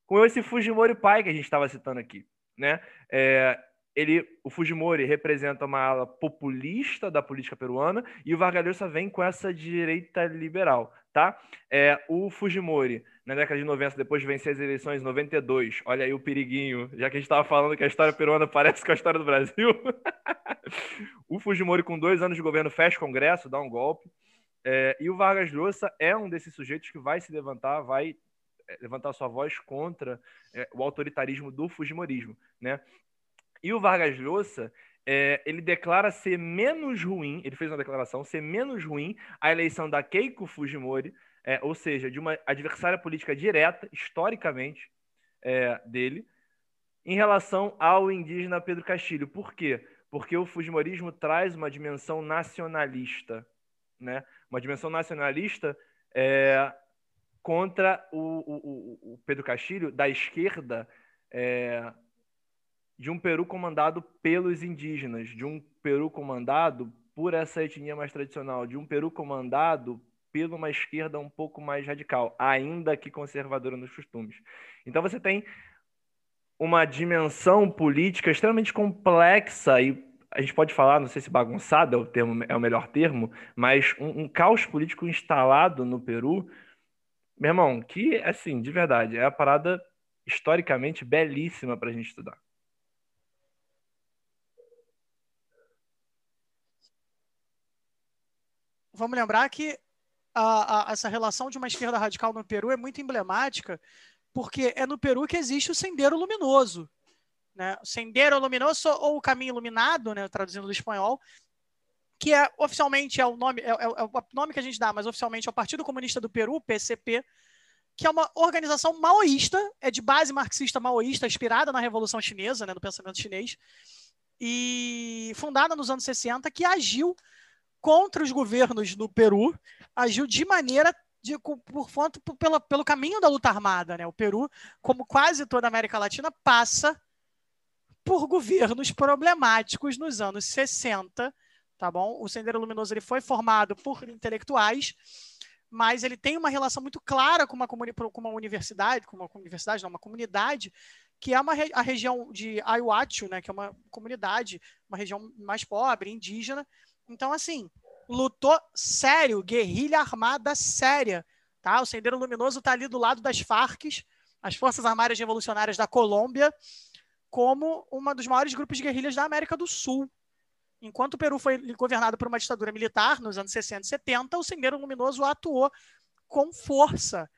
Com esse Fujimori pai que a gente estava citando aqui. Né? É, ele, o Fujimori representa uma ala populista da política peruana e o Vargas Llosa vem com essa direita liberal. Tá? É, o Fujimori na década de 90, depois de vencer as eleições em 92. Olha aí o periguinho, já que a gente estava falando que a história peruana parece com a história do Brasil. o Fujimori, com dois anos de governo, fecha o Congresso, dá um golpe. É, e o Vargas Llosa é um desses sujeitos que vai se levantar, vai é, levantar sua voz contra é, o autoritarismo do Fujimorismo, né? E o Vargas Llosa, é, ele declara ser menos ruim, ele fez uma declaração, ser menos ruim a eleição da Keiko Fujimori, é, ou seja, de uma adversária política direta, historicamente, é, dele, em relação ao indígena Pedro Castilho. Por quê? Porque o Fujimorismo traz uma dimensão nacionalista, né? Uma dimensão nacionalista é, contra o, o, o, Pedro Castilho, da esquerda, é, de um Peru comandado pelos indígenas, de um Peru comandado por essa etnia mais tradicional, de um Peru comandado por uma esquerda um pouco mais radical, ainda que conservadora nos costumes. Então você tem uma dimensão política extremamente complexa e a gente pode falar, não sei se bagunçado é o termo é o melhor termo, mas um, um caos político instalado no Peru, meu irmão, que assim, de verdade, é a parada historicamente belíssima para a gente estudar. Vamos lembrar que a, a, essa relação de uma esquerda radical no Peru é muito emblemática, porque é no Peru que existe o Sendero Luminoso. Né? O Sendero Luminoso, ou o Caminho Iluminado, né, traduzindo do espanhol, que é oficialmente é o nome é, é, é, o nome que a gente dá, mas oficialmente é o Partido Comunista do Peru, PCP, que é uma organização maoísta, é de base marxista maoísta, inspirada na Revolução Chinesa, né, no pensamento chinês, e fundada nos anos 60, que agiu contra os governos no Peru, agiu de maneira de, por, por, pelo, pelo caminho da luta armada. Né? O Peru, como quase toda a América Latina, passa por governos problemáticos nos anos 60, tá bom? O Sendero Luminoso ele foi formado por intelectuais, mas ele tem uma relação muito clara com uma, com uma universidade, com uma universidade, não, uma comunidade, que é uma, a região de Ayahuasca, né, que é uma comunidade, uma região mais pobre, indígena, então, assim, lutou sério, guerrilha armada séria. Tá? O Sendeiro Luminoso está ali do lado das Farc, as Forças Armadas Revolucionárias da Colômbia, como uma dos maiores grupos de guerrilhas da América do Sul. Enquanto o Peru foi governado por uma ditadura militar nos anos 60 e 70, o Sendeiro Luminoso atuou com força,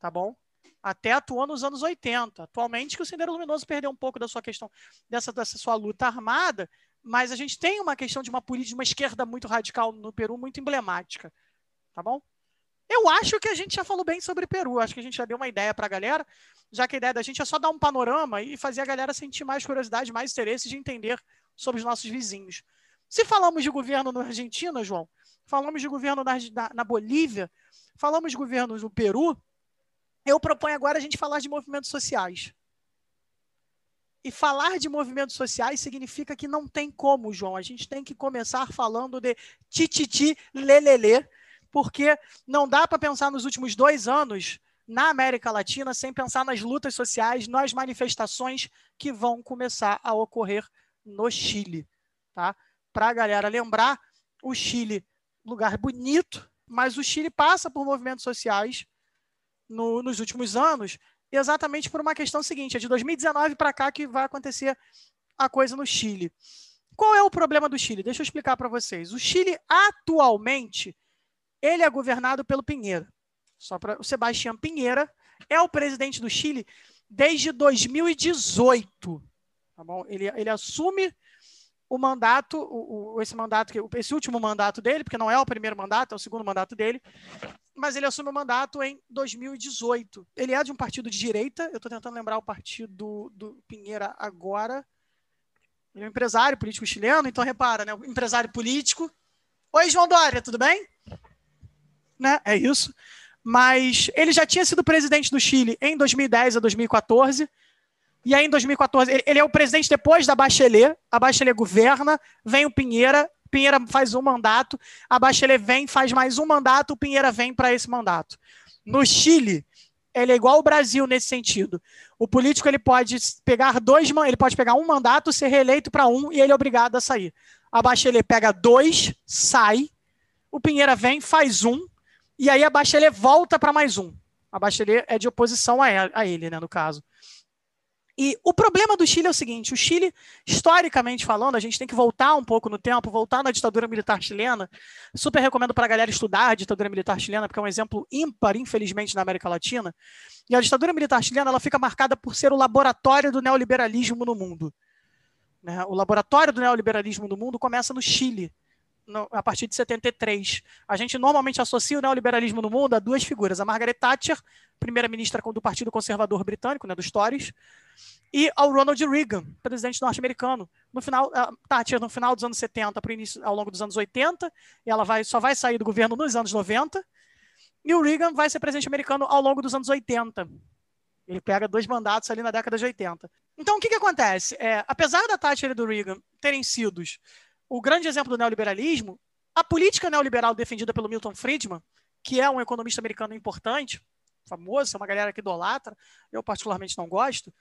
tá bom? Até atuou nos anos 80. Atualmente, que o Sendeiro Luminoso perdeu um pouco da sua questão, dessa, dessa sua luta armada, mas a gente tem uma questão de uma política, de uma esquerda muito radical no Peru, muito emblemática. Tá bom? Eu acho que a gente já falou bem sobre Peru. Acho que a gente já deu uma ideia para a galera, já que a ideia da gente é só dar um panorama e fazer a galera sentir mais curiosidade, mais interesse de entender sobre os nossos vizinhos. Se falamos de governo na Argentina, João, falamos de governo na, na, na Bolívia, falamos de governos no Peru, eu proponho agora a gente falar de movimentos sociais. E falar de movimentos sociais significa que não tem como, João. A gente tem que começar falando de tititi, lelele, porque não dá para pensar nos últimos dois anos na América Latina sem pensar nas lutas sociais, nas manifestações que vão começar a ocorrer no Chile. Tá? Para a galera lembrar, o Chile, lugar bonito, mas o Chile passa por movimentos sociais no, nos últimos anos exatamente por uma questão seguinte: é de 2019 para cá que vai acontecer a coisa no Chile. Qual é o problema do Chile? Deixa eu explicar para vocês. O Chile, atualmente, ele é governado pelo Pinheira. Só para o Sebastião Pinheira é o presidente do Chile desde 2018. Tá bom? Ele, ele assume o mandato, o, o, esse mandato, esse último mandato dele, porque não é o primeiro mandato, é o segundo mandato dele, mas ele assume o mandato em 2018. Ele é de um partido de direita, eu estou tentando lembrar o partido do Pinheira agora. Ele é um empresário político chileno, então repara, né? Empresário político. Oi, João Dória, tudo bem? Né? É isso. Mas ele já tinha sido presidente do Chile em 2010 a 2014 e aí, em 2014, ele, é o presidente depois da Bachelet. A Bachelet governa, vem o Pinheira, Pinheira faz um mandato, a Bachelet vem, faz mais um mandato, o Pinheira vem para esse mandato. No Chile, ele é igual ao Brasil nesse sentido. O político ele pode pegar dois, ele pode pegar um mandato, ser reeleito para um e ele é obrigado a sair. A Bachelet pega dois, sai, o Pinheira vem, faz um e aí a Bachelet volta para mais um. A Bachelet é de oposição a ele, né, no caso. E o problema do Chile é o seguinte: o Chile, historicamente falando, a gente tem que voltar um pouco no tempo, voltar na ditadura militar chilena. Super recomendo para a galera estudar a ditadura militar chilena, porque é um exemplo ímpar, infelizmente, na América Latina. E a ditadura militar chilena ela fica marcada por ser o laboratório do neoliberalismo no mundo. Né? O laboratório do neoliberalismo no mundo começa no Chile, no, a partir de 73. A gente normalmente associa o neoliberalismo no mundo a duas figuras: a Margaret Thatcher, primeira-ministra do Partido Conservador Britânico, né, dos Tories e ao Ronald Reagan, presidente norte-americano. No final, Thatcher no final dos anos 70 para o início, ao longo dos anos 80, e ela vai, só vai sair do governo nos anos 90. E o Reagan vai ser presidente americano ao longo dos anos 80. Ele pega dois mandatos ali na década de 80. Então, o que, que acontece? É, apesar da Thatcher e do Reagan terem sido o grande exemplo do neoliberalismo, a política neoliberal defendida pelo Milton Friedman, que é um economista americano importante, famoso, é uma galera que idolatra, eu particularmente não gosto,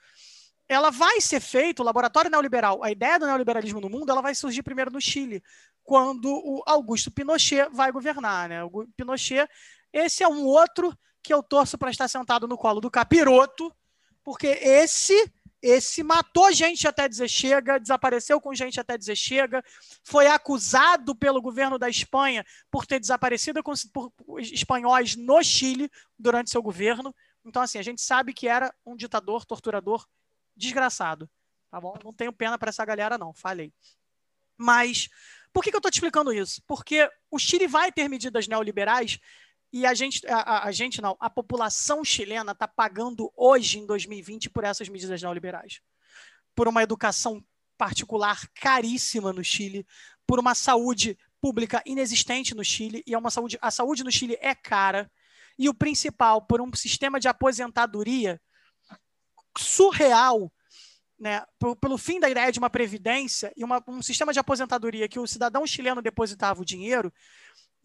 ela vai ser feita, o laboratório neoliberal, a ideia do neoliberalismo no mundo, ela vai surgir primeiro no Chile, quando o Augusto Pinochet vai governar. Né? O Pinochet, esse é um outro que eu torço para estar sentado no colo do capiroto, porque esse esse matou gente até dizer chega, desapareceu com gente até dizer chega, foi acusado pelo governo da Espanha por ter desaparecido com, por espanhóis no Chile durante seu governo. Então, assim, a gente sabe que era um ditador, torturador desgraçado. Tá bom? Não tenho pena para essa galera, não. Falei. Mas por que, que eu estou te explicando isso? Porque o Chile vai ter medidas neoliberais e a gente, a, a gente não, a população chilena está pagando hoje, em 2020, por essas medidas neoliberais. Por uma educação particular caríssima no Chile, por uma saúde pública inexistente no Chile, e é uma saúde, a saúde no Chile é cara, e o principal, por um sistema de aposentadoria surreal, né, pelo fim da ideia de uma previdência e uma, um sistema de aposentadoria que o cidadão chileno depositava o dinheiro,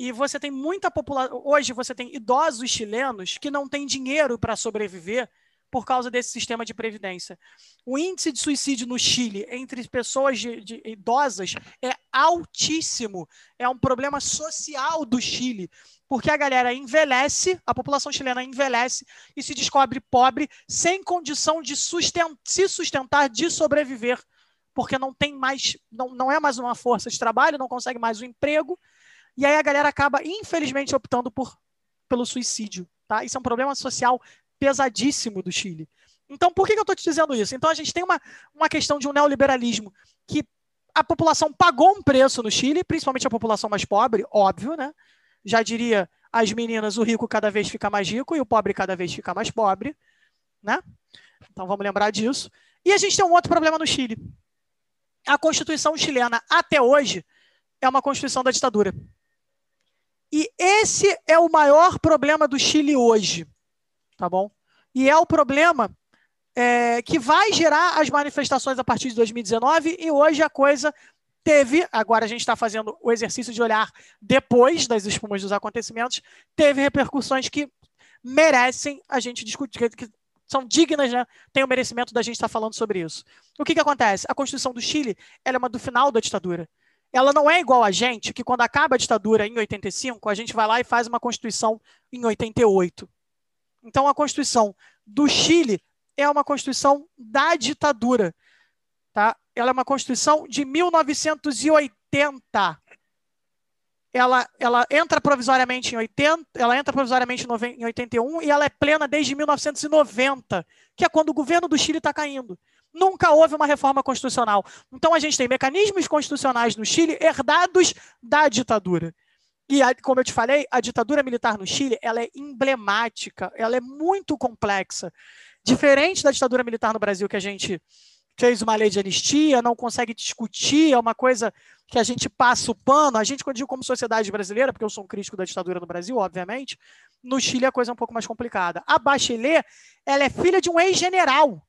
e você tem muita população. Hoje você tem idosos chilenos que não têm dinheiro para sobreviver por causa desse sistema de previdência. O índice de suicídio no Chile entre pessoas de, de idosas é altíssimo. É um problema social do Chile, porque a galera envelhece, a população chilena envelhece e se descobre pobre, sem condição de sustentar, se sustentar, de sobreviver, porque não tem mais, não, não é mais uma força de trabalho, não consegue mais um emprego, e aí a galera acaba, infelizmente, optando por, pelo suicídio. Tá? Isso é um problema social pesadíssimo do Chile. Então, por que, que eu estou te dizendo isso? Então, a gente tem uma, uma questão de um neoliberalismo que a população pagou um preço no Chile, principalmente a população mais pobre, óbvio, né? Já diria as meninas, o rico cada vez fica mais rico e o pobre cada vez fica mais pobre, né? Então vamos lembrar disso. E a gente tem um outro problema no Chile. A Constituição chilena, até hoje, é uma Constituição da ditadura. E esse é o maior problema do Chile hoje tá bom? E é o problema é, que vai gerar as manifestações a partir de 2019 e hoje a coisa teve, agora a gente está fazendo o exercício de olhar depois das espumas dos acontecimentos, teve repercussões que merecem a gente discutir, que são dignas, né? Tem o merecimento da gente estar tá falando sobre isso. O que, que acontece? A Constituição do Chile ela é uma do final da ditadura. Ela não é igual a gente, que quando acaba a ditadura em 85, a gente vai lá e faz uma Constituição em 88. Então, a Constituição do Chile é uma Constituição da ditadura. Tá? Ela é uma Constituição de 1980. Ela, ela entra provisoriamente em 80, ela entra provisoriamente em 81 e ela é plena desde 1990, que é quando o governo do Chile está caindo. Nunca houve uma reforma constitucional. Então a gente tem mecanismos constitucionais no Chile herdados da ditadura. E, como eu te falei, a ditadura militar no Chile ela é emblemática, ela é muito complexa. Diferente da ditadura militar no Brasil, que a gente fez uma lei de anistia, não consegue discutir, é uma coisa que a gente passa o pano. A gente, quando digo como sociedade brasileira, porque eu sou um crítico da ditadura no Brasil, obviamente, no Chile a coisa é um pouco mais complicada. A Bachelet, ela é filha de um ex-general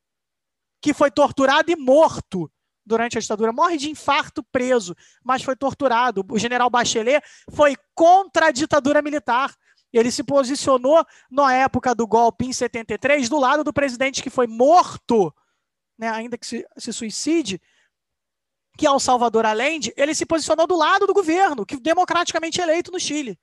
que foi torturado e morto durante a ditadura, morre de infarto preso, mas foi torturado. O general Bachelet foi contra a ditadura militar. Ele se posicionou na época do golpe em 73 do lado do presidente que foi morto, né, ainda que se, se suicide, que é o Salvador Allende, ele se posicionou do lado do governo, que democraticamente eleito no Chile.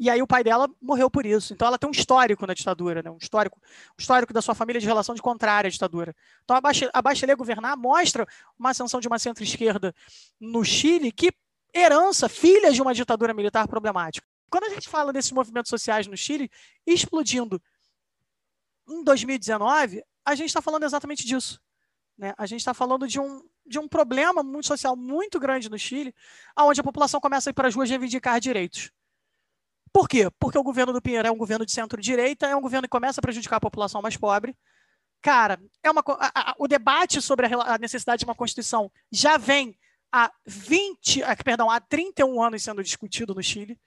E aí o pai dela morreu por isso. Então ela tem um histórico na ditadura, né? um histórico, um histórico da sua família de relação de contrária à ditadura. Então a Bachelet, a Bachelet governar mostra uma ascensão de uma centro-esquerda no Chile que herança, filha de uma ditadura militar problemática. Quando a gente fala desses movimentos sociais no Chile explodindo em 2019, a gente está falando exatamente disso. Né? A gente está falando de um, de um problema muito social muito grande no Chile, onde a população começa a ir para as ruas reivindicar direitos. Por quê? Porque o governo do Pinheiro é um governo de centro-direita, é um governo que começa a prejudicar a população mais pobre. Cara, é uma, a, a, o debate sobre a, a, necessidade de uma Constituição já vem há 20, perdão, há 31 anos sendo discutido no Chile,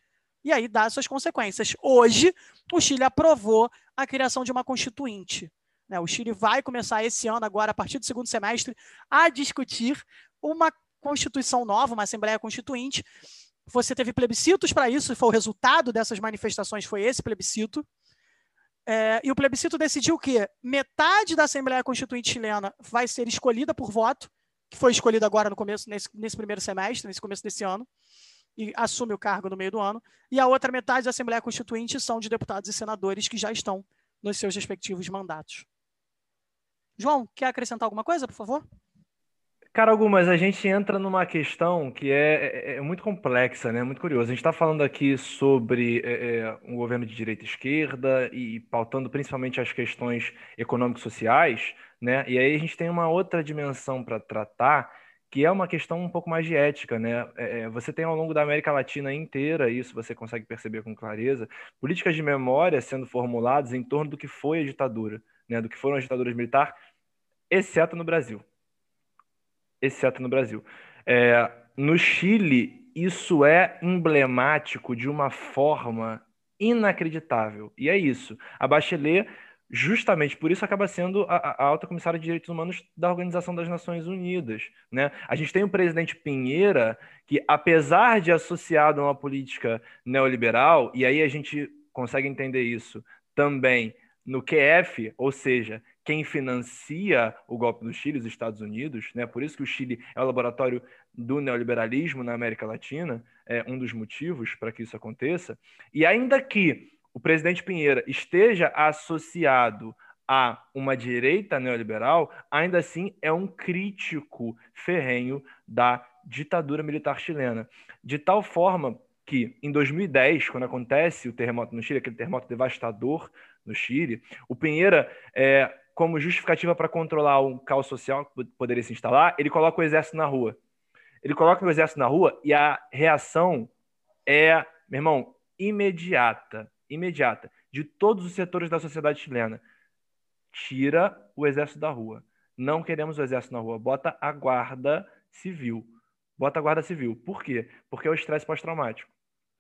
e aí dá suas consequências. Hoje, o Chile aprovou a criação de uma Constituinte. Né? O Chile vai começar esse ano, agora, a partir do segundo semestre, a discutir uma Constituição nova, uma Assembleia Constituinte, você teve plebiscitos para isso, foi o resultado dessas manifestações, foi esse plebiscito. É, e o plebiscito decidiu que metade da Assembleia Constituinte chilena vai ser escolhida por voto, que foi escolhida agora no começo, nesse, nesse primeiro semestre, nesse começo desse ano, e assume o cargo no meio do ano. E a outra metade da Assembleia Constituinte são de deputados e senadores que já estão nos seus respectivos mandatos. João, quer acrescentar alguma coisa, por favor? Cara, algumas, a gente entra numa questão que é, é, é muito complexa, né? Muito curiosa. A gente está falando aqui sobre é, é, um governo de direita e esquerda e pautando principalmente as questões econômico-sociais, né? E aí a gente tem uma outra dimensão para tratar, que é uma questão um pouco mais de ética, né? É, é, você tem ao longo da América Latina inteira, isso você consegue perceber com clareza, políticas de memória sendo formuladas em torno do que foi a ditadura, né? Do que foram as ditaduras militares, exceto no Brasil exceto no Brasil. É, no Chile, isso é emblemático de uma forma inacreditável. E é isso. A Bachelet, justamente por isso, acaba sendo a, a alta comissária de direitos humanos da Organização das Nações Unidas. Né? A gente tem o presidente Pinheira, que, apesar de associado a uma política neoliberal, e aí a gente consegue entender isso também no QF, ou seja, quem financia o golpe do Chile, os Estados Unidos, né? Por isso que o Chile é o laboratório do neoliberalismo na América Latina, é um dos motivos para que isso aconteça. E ainda que o presidente Pinheira esteja associado a uma direita neoliberal, ainda assim é um crítico ferrenho da ditadura militar chilena. De tal forma que, em 2010, quando acontece o terremoto no Chile, aquele terremoto devastador no Chile, o Pinheira é, como justificativa para controlar um caos social que poderia se instalar, ele coloca o exército na rua. Ele coloca o exército na rua e a reação é, meu irmão, imediata, imediata, de todos os setores da sociedade chilena. Tira o exército da rua. Não queremos o exército na rua. Bota a guarda civil. Bota a guarda civil. Por quê? Porque é o estresse pós-traumático.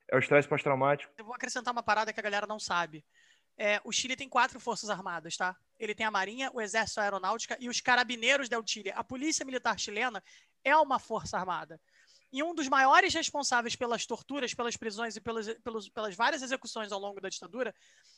É o estresse pós-traumático. Eu vou acrescentar uma parada que a galera não sabe. É, o Chile tem quatro forças armadas, tá? Ele tem a Marinha, o Exército Aeronáutica e os Carabineiros del Chile. A Polícia Militar Chilena é uma força armada. E um dos maiores responsáveis pelas torturas, pelas prisões e pelas, pelas várias execuções ao longo da ditadura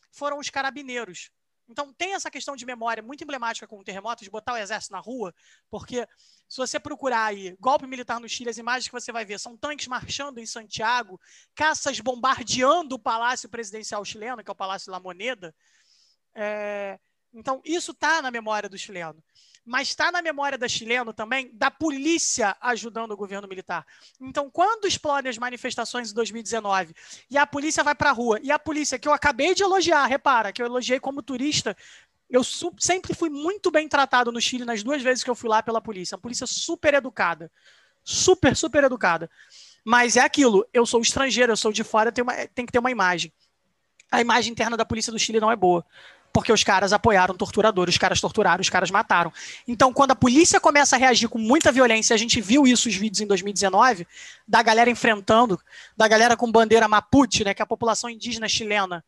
foram os carabineiros, então, tem essa questão de memória muito emblemática com o terremoto, de botar o exército na rua, porque se você procurar aí golpe militar no Chile, as imagens que você vai ver são tanques marchando em Santiago, caças bombardeando o palácio presidencial chileno, que é o Palácio La Moneda. É... Então, isso está na memória do chileno mas está na memória da chileno também da polícia ajudando o governo militar. Então, quando explodem as manifestações em 2019 e a polícia vai para a rua, e a polícia que eu acabei de elogiar, repara, que eu elogiei como turista, eu sempre fui muito bem tratado no Chile nas duas vezes que eu fui lá pela polícia. A polícia super educada. Super, super educada. Mas é aquilo, eu sou estrangeiro, eu sou de fora, uma, tem que ter uma imagem. A imagem interna da polícia do Chile não é boa porque os caras apoiaram torturadores, os caras torturaram, os caras mataram. Então, quando a polícia começa a reagir com muita violência, a gente viu isso os vídeos em 2019, da galera enfrentando, da galera com bandeira Mapuche, né, que é a população indígena chilena,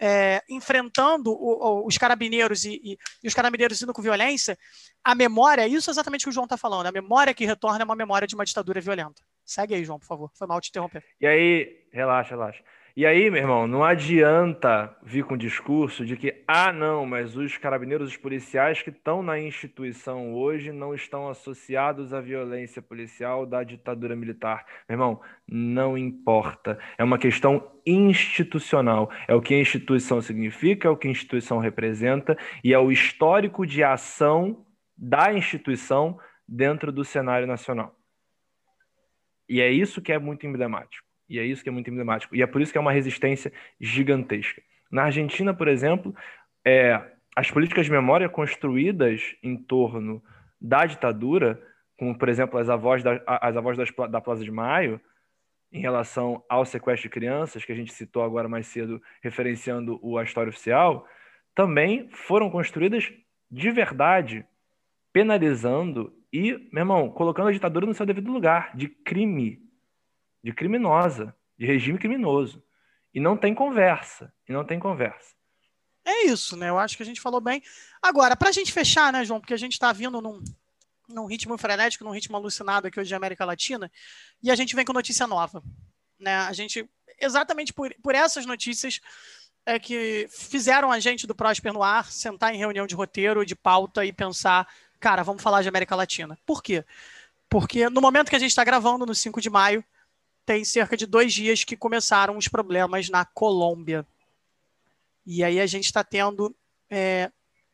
é, enfrentando o, o, os carabineiros e, e, e, os carabineiros indo com violência, a memória, isso é exatamente o que o João está falando, a memória que retorna é uma memória de uma ditadura violenta. Segue aí, João, por favor. Foi mal te interromper. E aí, relaxa, relaxa. E aí, meu irmão, não adianta vir com o discurso de que, ah, não, mas os carabineiros, os policiais que estão na instituição hoje não estão associados à violência policial da ditadura militar. Meu irmão, não importa. É uma questão institucional. É o que a instituição significa, é o que a instituição representa e é o histórico de ação da instituição dentro do cenário nacional. E é isso que é muito emblemático. E é isso que é muito emblemático. E é por isso que é uma resistência gigantesca. Na Argentina, por exemplo, é, as políticas de memória construídas em torno da ditadura, como, por exemplo, as avós, da, as avós das, da Plaza de Maio, em relação ao sequestro de crianças, que a gente citou agora mais cedo, referenciando a história oficial, também foram construídas de verdade, penalizando e, meu irmão, colocando a ditadura no seu devido lugar, de crime de criminosa, de regime criminoso. E não tem conversa. E não tem conversa. É isso, né? Eu acho que a gente falou bem. Agora, para a gente fechar, né, João? Porque a gente está vindo num, num ritmo frenético, num ritmo alucinado aqui hoje de América Latina, e a gente vem com notícia nova. Né? A gente, exatamente por, por essas notícias, é que fizeram a gente do Prosper no ar sentar em reunião de roteiro, de pauta e pensar, cara, vamos falar de América Latina. Por quê? Porque no momento que a gente está gravando, no 5 de maio, tem cerca de dois dias que começaram os problemas na Colômbia. E aí a gente está tendo é,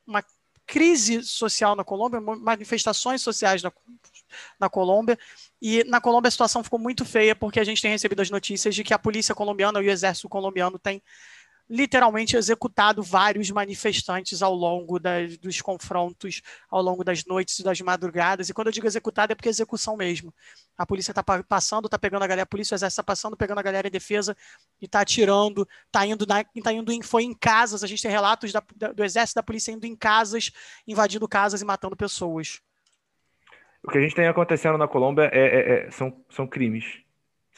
uma crise social na Colômbia, manifestações sociais na, na Colômbia. E na Colômbia a situação ficou muito feia porque a gente tem recebido as notícias de que a polícia colombiana e o exército colombiano têm literalmente executado vários manifestantes ao longo dos confrontos, ao longo das noites e das madrugadas. E quando eu digo executado é porque é execução mesmo. A polícia está passando, está pegando a galera, a polícia o exército está passando, pegando a galera em defesa e está atirando, está indo, na, tá indo em, foi em casas. A gente tem relatos da, do exército da polícia indo em casas, invadindo casas e matando pessoas. O que a gente tem acontecendo na Colômbia é, é, é, são, são crimes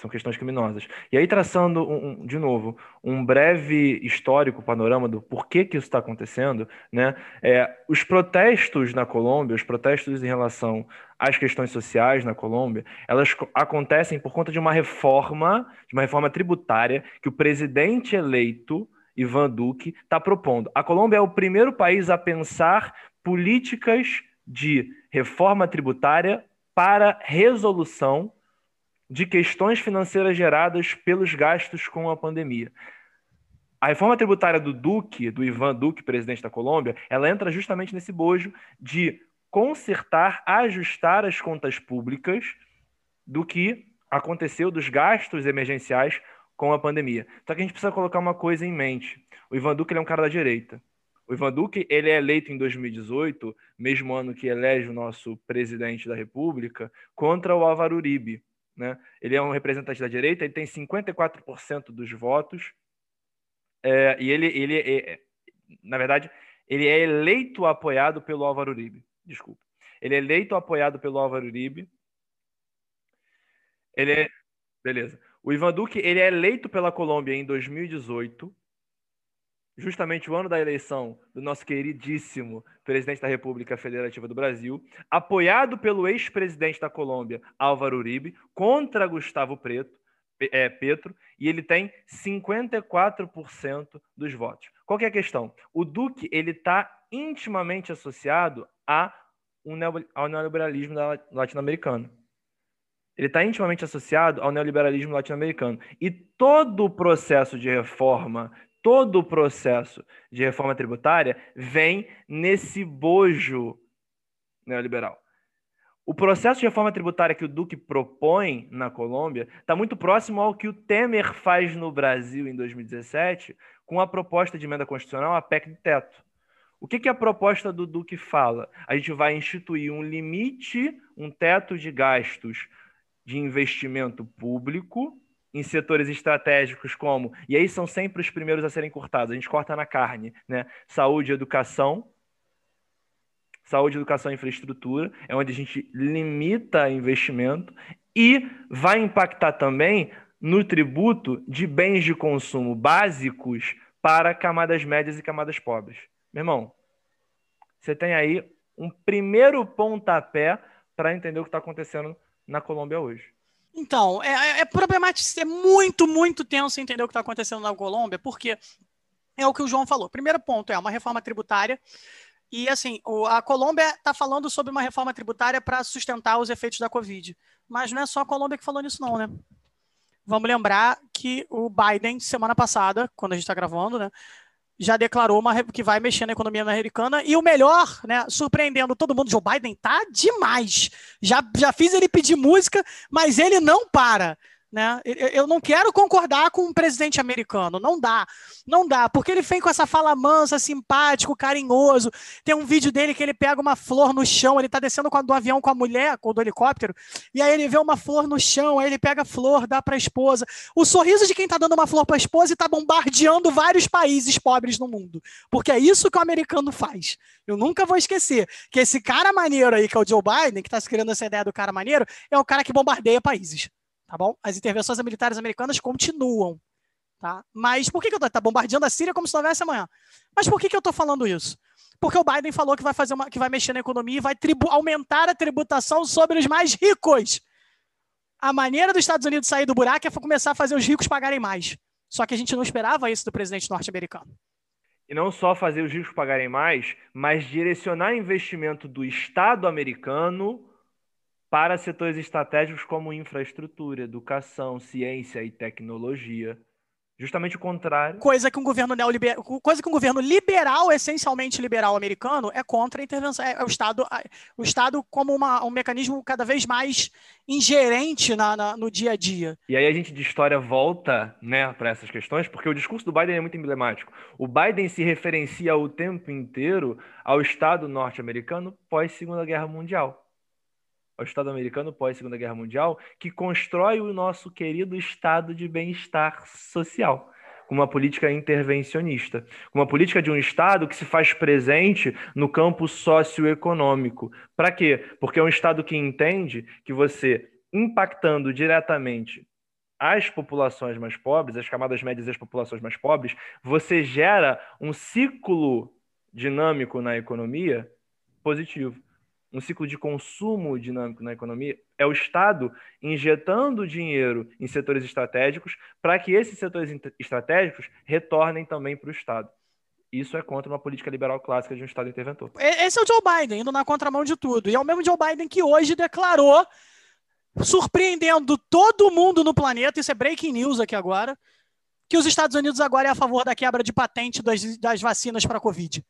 são questões criminosas. E aí, traçando, um, um, de novo, um breve histórico, panorama do porquê que isso está acontecendo, né? É, os protestos na Colômbia, os protestos em relação às questões sociais na Colômbia, elas acontecem por conta de uma reforma, de uma reforma tributária que o presidente eleito, Ivan Duque, está propondo. A Colômbia é o primeiro país a pensar políticas de reforma tributária para resolução de questões financeiras geradas pelos gastos com a pandemia. A reforma tributária do Duque, do Ivan Duque, presidente da Colômbia, ela entra justamente nesse bojo de consertar, ajustar as contas públicas do que aconteceu dos gastos emergenciais com a pandemia. Só que a gente precisa colocar uma coisa em mente. O Ivan Duque é um cara da direita. O Ivan Duque ele é eleito em 2018, mesmo ano que elege o nosso presidente da República, contra o Álvaro Uribe. Né? Ele é um representante da direita, ele tem 54% dos votos, é, e ele, ele é, é, na verdade, ele é eleito apoiado pelo Álvaro Uribe. Desculpa. Ele é eleito apoiado pelo Álvaro Uribe. Ele é. Beleza. O Ivan Duque ele é eleito pela Colômbia em 2018 justamente o ano da eleição do nosso queridíssimo presidente da República Federativa do Brasil, apoiado pelo ex-presidente da Colômbia, Álvaro Uribe, contra Gustavo Preto, é, Petro, e ele tem 54% dos votos. Qual é a questão? O Duque ele está intimamente associado a um ao neoliberalismo latino-americano. Ele está intimamente associado ao neoliberalismo latino-americano. E todo o processo de reforma todo o processo de reforma tributária vem nesse bojo neoliberal. O processo de reforma tributária que o Duque propõe na Colômbia está muito próximo ao que o Temer faz no Brasil em 2017 com a proposta de emenda constitucional, a PEC do teto. O que, que a proposta do Duque fala? A gente vai instituir um limite, um teto de gastos de investimento público em setores estratégicos como, e aí são sempre os primeiros a serem cortados, a gente corta na carne, né? Saúde, educação, saúde, educação e infraestrutura, é onde a gente limita investimento e vai impactar também no tributo de bens de consumo básicos para camadas médias e camadas pobres. Meu irmão, você tem aí um primeiro pontapé para entender o que está acontecendo na Colômbia hoje. Então, é, é, é problemático, é muito, muito tenso entender o que está acontecendo na Colômbia, porque é o que o João falou. Primeiro ponto é uma reforma tributária. E assim, a Colômbia está falando sobre uma reforma tributária para sustentar os efeitos da Covid. Mas não é só a Colômbia que falou nisso, não, né? Vamos lembrar que o Biden, semana passada, quando a gente está gravando, né, já declarou uma, que vai mexer na economia americana. E o melhor, né, surpreendendo todo mundo, Joe Biden tá demais. Já, já fiz ele pedir música, mas ele não para. Né? Eu não quero concordar com um presidente americano, não dá, não dá, porque ele vem com essa fala mansa, simpático, carinhoso. Tem um vídeo dele que ele pega uma flor no chão, ele tá descendo do avião com a mulher, com do helicóptero, e aí ele vê uma flor no chão, aí ele pega a flor, dá para a esposa. O sorriso de quem tá dando uma flor para a esposa e tá bombardeando vários países pobres no mundo, porque é isso que o americano faz. Eu nunca vou esquecer que esse cara maneiro aí, que é o Joe Biden, que tá criando essa ideia do cara maneiro, é o cara que bombardeia países tá bom? As intervenções militares americanas continuam, tá? Mas por que, que eu tô tá bombardeando a Síria como se não houvesse amanhã? Mas por que, que eu tô falando isso? Porque o Biden falou que vai fazer uma, que vai mexer na economia e vai aumentar a tributação sobre os mais ricos. A maneira dos Estados Unidos sair do buraco é começar a fazer os ricos pagarem mais. Só que a gente não esperava isso do presidente norte-americano. E não só fazer os ricos pagarem mais, mas direcionar investimento do Estado americano para setores estratégicos como infraestrutura, educação, ciência e tecnologia. Justamente o contrário. Coisa que um governo neoliberal, coisa que um governo liberal, essencialmente liberal americano, é contra a intervenção. É, o Estado, o Estado como uma, um mecanismo cada vez mais ingerente na, na, no dia a dia. E aí a gente de história volta né, para essas questões, porque o discurso do Biden é muito emblemático. O Biden se referencia o tempo inteiro ao Estado norte-americano pós Segunda Guerra Mundial ao Estado americano pós-Segunda Guerra Mundial, que constrói o nosso querido estado de bem-estar social com uma política intervencionista, com uma política de um Estado que se faz presente no campo socioeconômico. Para quê? Porque é um Estado que entende que você, impactando diretamente as populações mais pobres, as camadas médias e as populações mais pobres, você gera um ciclo dinâmico na economia positivo um ciclo de consumo dinâmico na economia, é o Estado injetando dinheiro em setores estratégicos para que esses setores estratégicos retornem também para o Estado. Isso é contra uma política liberal clássica de um Estado interventor. Esse é o Joe Biden, indo na contramão de tudo. E é o mesmo Joe Biden que hoje declarou, surpreendendo todo mundo no planeta, isso é breaking news aqui agora, que os Estados Unidos agora é a favor da quebra de patente das, das vacinas para a Covid.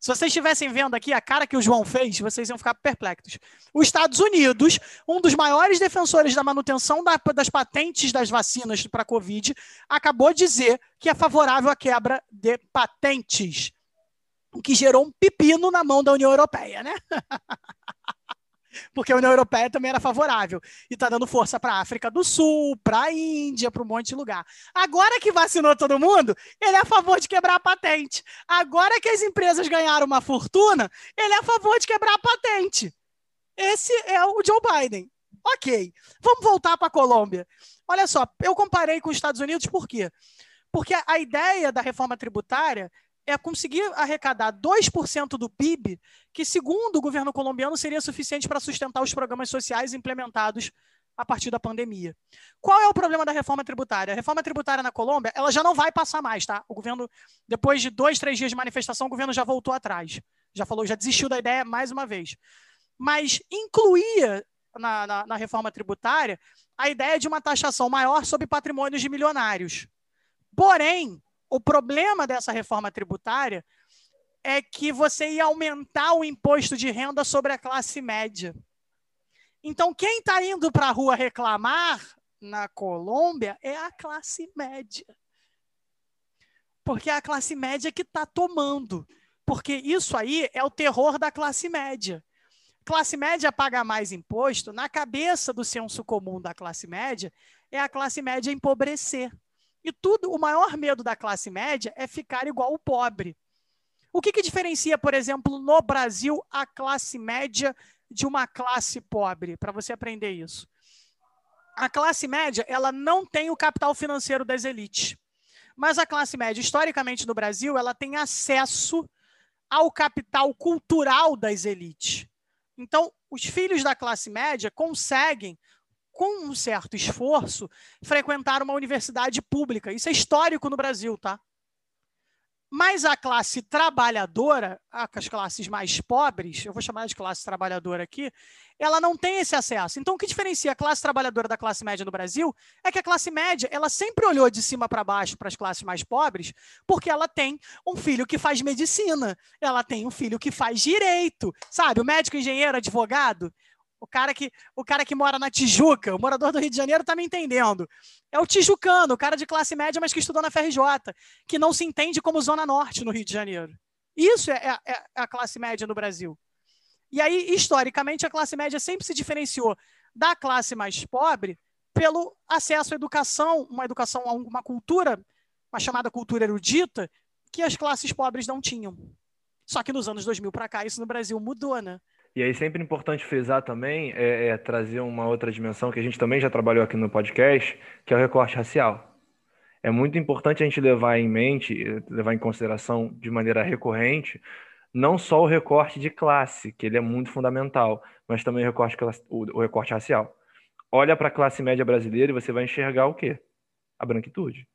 Se vocês estivessem vendo aqui a cara que o João fez, vocês iam ficar perplexos. Os Estados Unidos, um dos maiores defensores da manutenção da, das patentes das vacinas para a Covid, acabou de dizer que é favorável à quebra de patentes, o que gerou um pepino na mão da União Europeia, né? porque a União Europeia também era favorável. E está dando força para a África do Sul, para a Índia, para um monte de lugar. Agora que vacinou todo mundo, ele é a favor de quebrar a patente. Agora que as empresas ganharam uma fortuna, ele é a favor de quebrar a patente. Esse é o Joe Biden. Ok. Vamos voltar para a Colômbia. Olha só, eu comparei com os Estados Unidos por quê? Porque a ideia da reforma tributária é conseguir arrecadar 2% do PIB, que, segundo o governo colombiano, seria suficiente para sustentar os programas sociais implementados a partir da pandemia. Qual é o problema da reforma tributária? A reforma tributária na Colômbia, ela já não vai passar mais, tá? O governo, depois de dois, três dias de manifestação, o governo já voltou atrás. Já falou, já desistiu da ideia mais uma vez. Mas incluía na, na, na reforma tributária a ideia de uma taxação maior sobre patrimônios de milionários. Porém, o problema dessa reforma tributária é que você ia aumentar o imposto de renda sobre a classe média. Então, quem está indo para a rua reclamar na Colômbia é a classe média. Porque é a classe média que está tomando. Porque isso aí é o terror da classe média. Classe média paga mais imposto, na cabeça do senso comum da classe média, é a classe média empobrecer. E tudo, o maior medo da classe média é ficar igual o pobre. O que, que diferencia, por exemplo, no Brasil, a classe média de uma classe pobre? Para você aprender isso. A classe média, ela não tem o capital financeiro das elites. Mas a classe média, historicamente no Brasil, ela tem acesso ao capital cultural das elites. Então, os filhos da classe média conseguem com um certo esforço, frequentar uma universidade pública. Isso é histórico no Brasil, tá? Mas a classe trabalhadora, as classes mais pobres, eu vou chamar de classe trabalhadora aqui, ela não tem esse acesso. Então, o que diferencia a classe trabalhadora da classe média no Brasil é que a classe média, ela sempre olhou de cima para baixo para as classes mais pobres, porque ela tem um filho que faz medicina, ela tem um filho que faz direito, sabe? O médico, engenheiro, advogado, o cara que o cara que mora na Tijuca, o morador do Rio de Janeiro está me entendendo. É o tijucano, o cara de classe média, mas que estudou na FRJ, que não se entende como Zona Norte no Rio de Janeiro. Isso é, é, é a classe média no Brasil. E aí, historicamente, a classe média sempre se diferenciou da classe mais pobre pelo acesso à educação, uma educação, uma cultura, uma chamada cultura erudita, que as classes pobres não tinham. Só que nos anos 2000 para cá, isso no Brasil mudou, né? E aí, sempre importante frisar também, é, é, trazer uma outra dimensão que a gente também já trabalhou aqui no podcast, que é o recorte racial. É muito importante a gente levar em mente, levar em consideração de maneira recorrente, não só o recorte de classe, que ele é muito fundamental, mas também o recorte, o recorte racial. Olha para a classe média brasileira e você vai enxergar o quê? A branquitude.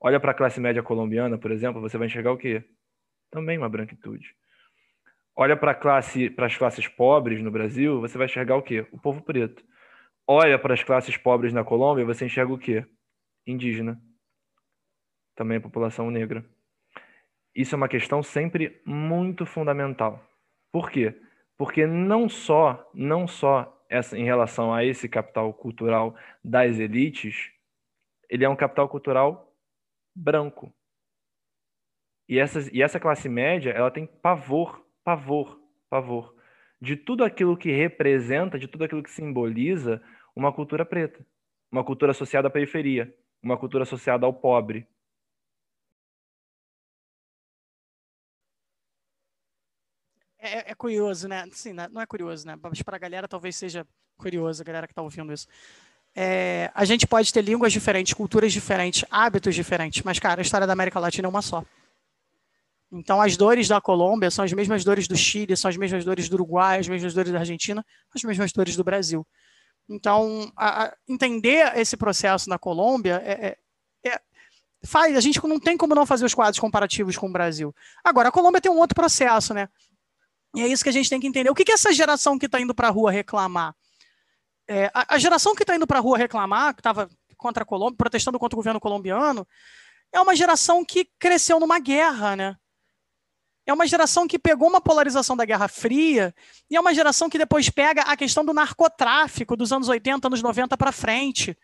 Olha para a classe média colombiana, por exemplo, você vai enxergar o quê? Também uma branquitude olha para classe, as classes pobres no Brasil, você vai enxergar o quê? O povo preto. Olha para as classes pobres na Colômbia, você enxerga o quê? Indígena. Também a população negra. Isso é uma questão sempre muito fundamental. Por quê? Porque não só, não só essa, em relação a esse capital cultural das elites, ele é um capital cultural branco. E, essas, e essa classe média, ela tem pavor pavor, pavor de tudo aquilo que representa, de tudo aquilo que simboliza uma cultura preta, uma cultura associada à periferia, uma cultura associada ao pobre. É, é curioso, né? Sim, né? não é curioso, né? Mas para a galera talvez seja curioso, a galera que está ouvindo isso. É, a gente pode ter línguas diferentes, culturas diferentes, hábitos diferentes, mas, cara, a história da América Latina é uma só. Então, as dores da Colômbia são as mesmas dores do Chile, são as mesmas dores do Uruguai, as mesmas dores da Argentina, as mesmas dores do Brasil. Então, a, a entender esse processo na Colômbia é, é, é, faz, a gente não tem como não fazer os quadros comparativos com o Brasil. Agora, a Colômbia tem um outro processo, né? E é isso que a gente tem que entender. O que, que essa geração que está indo para a rua reclamar? É, a, a, geração que está indo para a rua reclamar, que estava contra a Colômbia, protestando contra o governo colombiano, é uma geração que cresceu numa guerra, né? É uma geração que pegou uma polarização da Guerra Fria e é uma geração que depois pega a questão do narcotráfico dos anos 80, anos 90 para frente.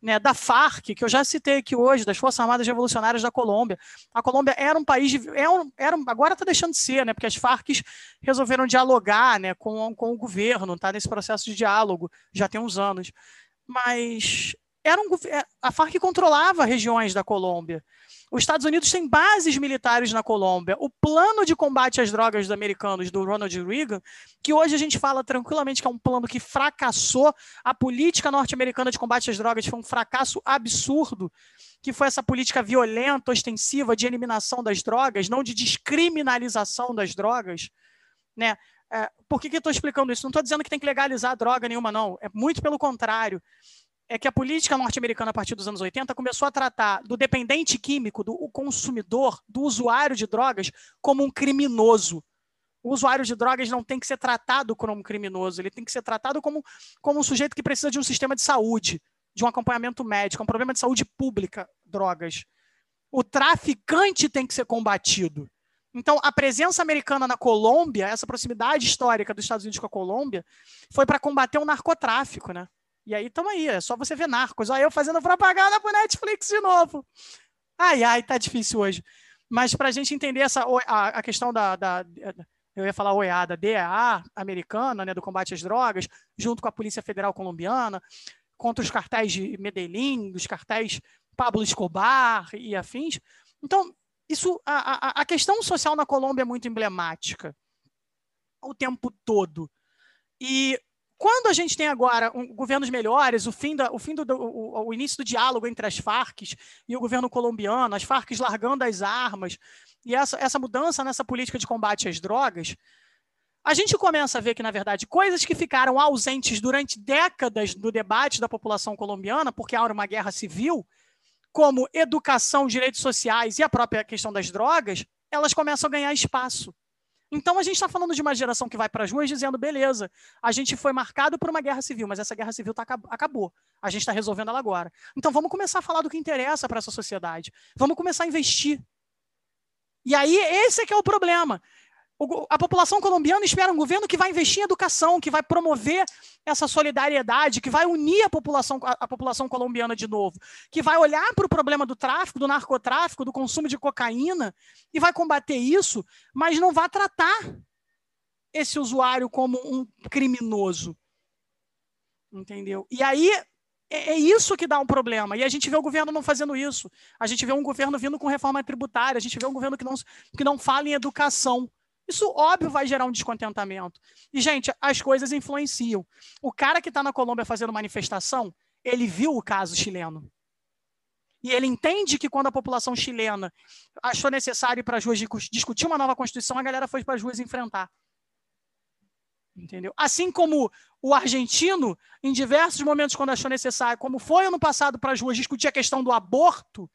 Né, da FARC, que eu já citei aqui hoje, das Forças Armadas Revolucionárias da Colômbia. A Colômbia era um país, de, é um, era, agora está deixando de ser, né, porque as FARC resolveram dialogar né, com, com o governo, está nesse processo de diálogo, já tem uns anos. Mas era um, é, a FARC controlava regiões da Colômbia. Os Estados Unidos têm bases militares na Colômbia. O plano de combate às drogas dos americanos do Ronald Reagan, que hoje a gente fala tranquilamente que é um plano que fracassou, a política norte-americana de combate às drogas foi um fracasso absurdo, que foi essa política violenta, ostensiva de eliminação das drogas, não de descriminalização das drogas, né? É, por que, que eu estou explicando isso? Não estou dizendo que tem que legalizar droga nenhuma, não. É muito pelo contrário é que a política norte-americana, a partir dos anos 80, começou a tratar do dependente químico, do consumidor, do usuário de drogas, como um criminoso. O usuário de drogas não tem que ser tratado como um criminoso, ele tem que ser tratado como, como um sujeito que precisa de um sistema de saúde, de um acompanhamento médico, um problema de saúde pública, drogas. O traficante tem que ser combatido. Então, a presença americana na Colômbia, essa proximidade histórica dos Estados Unidos com a Colômbia, foi para combater o narcotráfico, né? E aí, tamo aí, é só você ver Narcos. Olha eu fazendo propaganda pro Netflix de novo. Ai, ai, tá difícil hoje. Mas para a gente entender essa, a, a questão da, da, eu ia falar OEA, da DEA americana, né, do combate às drogas, junto com a Polícia Federal colombiana, contra os cartéis de Medellín, os cartéis Pablo Escobar e afins. Então, isso, a, a, a questão social na Colômbia é muito emblemática o tempo todo. E quando a gente tem agora um, governos melhores, o fim, da, o, fim do, o, o, início do diálogo entre as Farc e o governo colombiano, as Farc largando as armas, e essa, essa mudança nessa política de combate às drogas, a gente começa a ver que, na verdade, coisas que ficaram ausentes durante décadas do debate da população colombiana, porque há uma guerra civil, como educação, direitos sociais e a própria questão das drogas, elas começam a ganhar espaço. Então a gente está falando de uma geração que vai para as ruas dizendo: beleza, a gente foi marcado por uma guerra civil, mas essa guerra civil tá, acabou. A gente está resolvendo ela agora. Então vamos começar a falar do que interessa para essa sociedade. Vamos começar a investir. E aí, esse é que é o problema a população colombiana espera um governo que vai investir em educação, que vai promover essa solidariedade, que vai unir a população, a, a população colombiana de novo, que vai olhar para o problema do tráfico, do narcotráfico, do consumo de cocaína e vai combater isso, mas não vai tratar esse usuário como um criminoso. Entendeu? E aí é, é isso que dá um problema. E a gente vê o governo não fazendo isso. A gente vê um governo vindo com reforma tributária, a gente vê um governo que não, que não fala em educação. Isso, óbvio, vai gerar um descontentamento. E, gente, as coisas influenciam. O cara que está na Colômbia fazendo manifestação, ele viu o caso chileno. E ele entende que quando a população chilena achou necessário ir para as ruas discutir uma nova Constituição, a galera foi para as ruas enfrentar. Entendeu? Assim como o argentino, em diversos momentos, quando achou necessário, como foi ano passado para as ruas discutir a questão do aborto,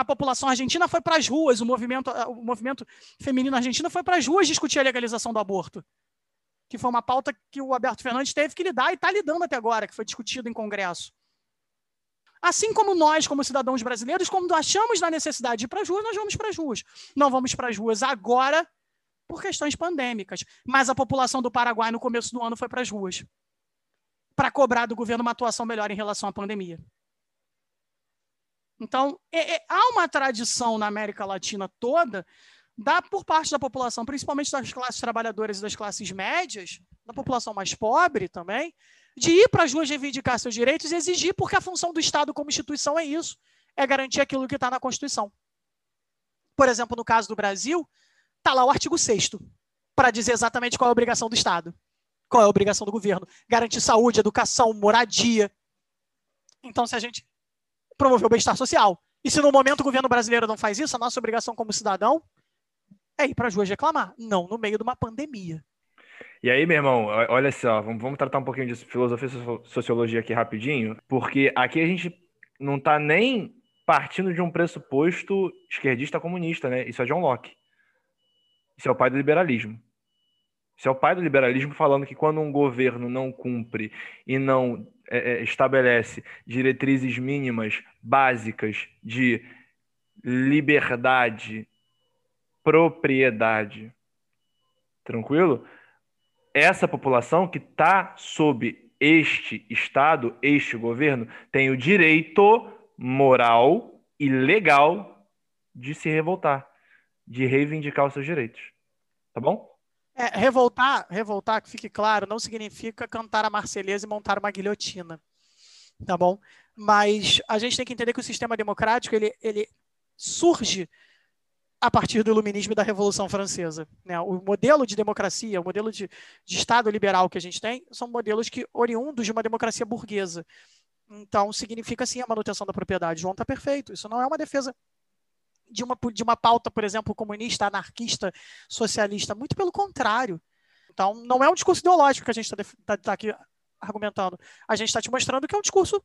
a população argentina foi para as ruas, o movimento, o movimento feminino argentino foi para as ruas discutir a legalização do aborto, que foi uma pauta que o Alberto Fernandes teve que lidar e está lidando até agora, que foi discutido em Congresso. Assim como nós, como cidadãos brasileiros, quando achamos da necessidade de ir para as ruas, nós vamos para as ruas. Não vamos para as ruas agora por questões pandêmicas, mas a população do Paraguai no começo do ano foi para as ruas para cobrar do governo uma atuação melhor em relação à pandemia. Então, é, é, há uma tradição na América Latina toda, da, por parte da população, principalmente das classes trabalhadoras e das classes médias, da população mais pobre também, de ir para as ruas reivindicar seus direitos e exigir, porque a função do Estado como instituição é isso, é garantir aquilo que está na Constituição. Por exemplo, no caso do Brasil, está lá o artigo 6 para dizer exatamente qual é a obrigação do Estado, qual é a obrigação do governo. Garantir saúde, educação, moradia. Então, se a gente promover o bem-estar social. E se no momento o governo brasileiro não faz isso, a nossa obrigação como cidadão é ir para as ruas reclamar, não no meio de uma pandemia. E aí, meu irmão, olha só, vamos, tratar um pouquinho de filosofia e sociologia aqui rapidinho, porque aqui a gente não está nem partindo de um pressuposto esquerdista comunista, né? Isso é John Locke. Isso é o pai do liberalismo. Isso é o pai do liberalismo falando que quando um governo não cumpre e não é, é, estabelece diretrizes mínimas básicas de liberdade, propriedade, tranquilo? Essa população que está sob este Estado, este governo, tem o direito moral e legal de se revoltar, de reivindicar os seus direitos. Tá bom? É, revoltar, revoltar, que fique claro, não significa cantar a Marselhesa e montar uma guilhotina, tá bom? Mas a gente tem que entender que o sistema democrático ele, ele surge a partir do iluminismo e da Revolução Francesa. Né? O modelo de democracia, o modelo de, de Estado liberal que a gente tem, são modelos que oriundos de uma democracia burguesa. Então, significa sim a manutenção da propriedade. João está perfeito. Isso não é uma defesa de uma, de uma pauta, por exemplo, comunista, anarquista, socialista. Muito pelo contrário. Então, não é um discurso ideológico que a gente está tá, tá aqui argumentando. A gente está te mostrando que é um discurso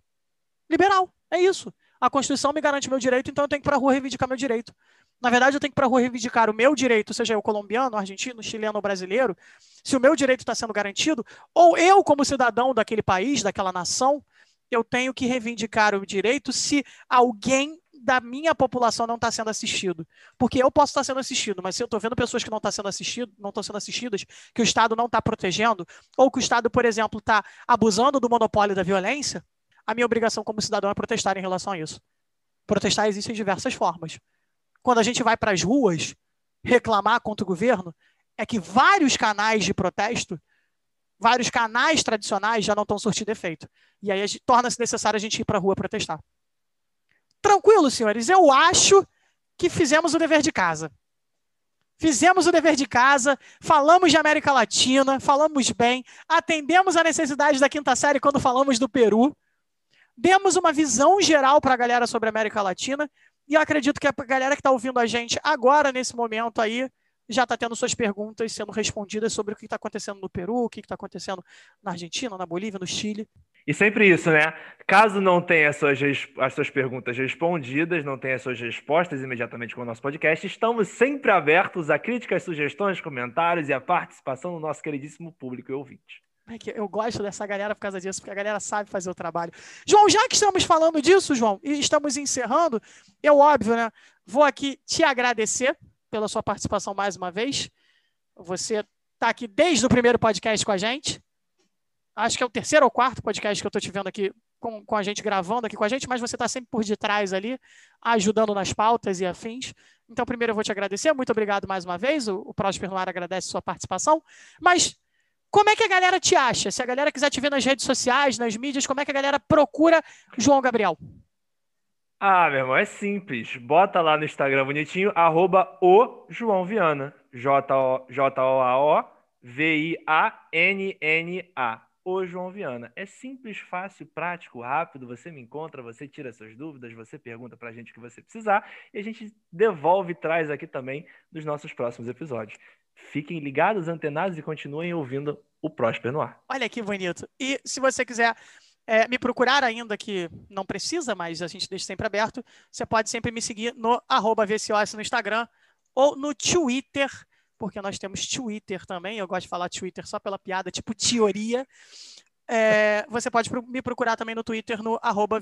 liberal. É isso. A Constituição me garante meu direito, então eu tenho que ir para a rua reivindicar meu direito. Na verdade, eu tenho que ir para a rua reivindicar o meu direito, seja eu colombiano, argentino, chileno ou brasileiro. Se o meu direito está sendo garantido, ou eu, como cidadão daquele país, daquela nação, eu tenho que reivindicar o direito se alguém da minha população não está sendo assistido. Porque eu posso estar sendo assistido, mas se eu estou vendo pessoas que não estão sendo assistido, não estão sendo assistidas, que o Estado não está protegendo, ou que o Estado, por exemplo, está abusando do monopólio da violência, a minha obrigação como cidadão é protestar em relação a isso. Protestar existe em diversas formas. Quando a gente vai para as ruas reclamar contra o governo, é que vários canais de protesto, vários canais tradicionais já não estão surtindo efeito. E aí torna-se necessário a gente ir para a rua protestar. Tranquilo, senhores, eu acho que fizemos o dever de casa. Fizemos o dever de casa, falamos de América Latina, falamos bem, atendemos a necessidade da quinta série quando falamos do Peru, demos uma visão geral para a galera sobre a América Latina, e eu acredito que a galera que está ouvindo a gente agora, nesse momento aí, já está tendo suas perguntas sendo respondidas sobre o que está acontecendo no Peru, o que está acontecendo na Argentina, na Bolívia, no Chile. E sempre isso, né? Caso não tenha as suas, as suas perguntas respondidas, não tenha as suas respostas imediatamente com o nosso podcast, estamos sempre abertos a críticas, sugestões, comentários e a participação do nosso queridíssimo público e ouvinte. É eu gosto dessa galera por causa disso, porque a galera sabe fazer o trabalho. João, já que estamos falando disso, João, e estamos encerrando, eu, óbvio, né? Vou aqui te agradecer pela sua participação mais uma vez. Você está aqui desde o primeiro podcast com a gente acho que é o terceiro ou quarto podcast que eu estou te vendo aqui com, com a gente, gravando aqui com a gente, mas você está sempre por detrás ali, ajudando nas pautas e afins. Então, primeiro eu vou te agradecer, muito obrigado mais uma vez, o, o Próspero Noir agradece sua participação, mas como é que a galera te acha? Se a galera quiser te ver nas redes sociais, nas mídias, como é que a galera procura João Gabriel? Ah, meu irmão, é simples. Bota lá no Instagram bonitinho, arroba o João Viana. J-O-A-O V-I-A-N-N-A o João Viana. É simples, fácil, prático, rápido. Você me encontra, você tira suas dúvidas, você pergunta para a gente o que você precisar e a gente devolve e traz aqui também nos nossos próximos episódios. Fiquem ligados, antenados e continuem ouvindo o Próspero no ar. Olha que bonito. E se você quiser é, me procurar ainda, que não precisa, mas a gente deixa sempre aberto, você pode sempre me seguir no VCOS no Instagram ou no Twitter porque nós temos Twitter também. Eu gosto de falar Twitter só pela piada, tipo teoria. É, você pode me procurar também no Twitter no arroba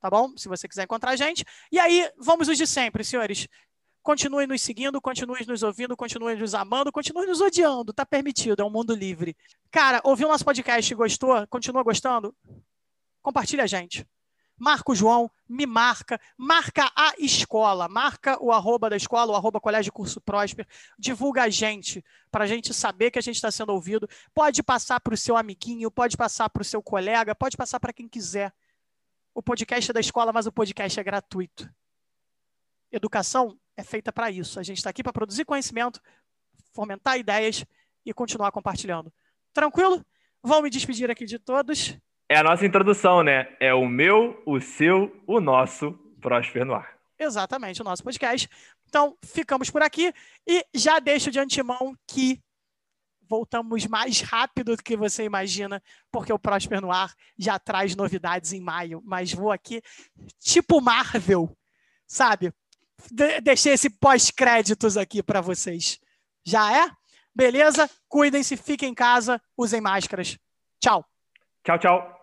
tá bom? Se você quiser encontrar a gente. E aí, vamos os de sempre, senhores. Continue nos seguindo, continue nos ouvindo, continue nos amando, continue nos odiando, tá permitido, é um mundo livre. Cara, ouviu nosso podcast e gostou? Continua gostando? Compartilha a gente marca o João, me marca, marca a escola, marca o arroba da escola, o arroba Colégio Curso Próspero, divulga a gente, para a gente saber que a gente está sendo ouvido. Pode passar para o seu amiguinho, pode passar para o seu colega, pode passar para quem quiser. O podcast é da escola, mas o podcast é gratuito. Educação é feita para isso. A gente está aqui para produzir conhecimento, fomentar ideias e continuar compartilhando. Tranquilo? Vou me despedir aqui de todos. É a nossa introdução, né? É o meu, o seu, o nosso Próspero no Ar. Exatamente, o nosso podcast. Então, ficamos por aqui e já deixo de antemão que voltamos mais rápido do que você imagina, porque o Próspero no Ar já traz novidades em maio. Mas vou aqui, tipo Marvel, sabe? De deixei esse pós-créditos aqui para vocês. Já é? Beleza? Cuidem-se, fiquem em casa, usem máscaras. Tchau. Tchau, tchau.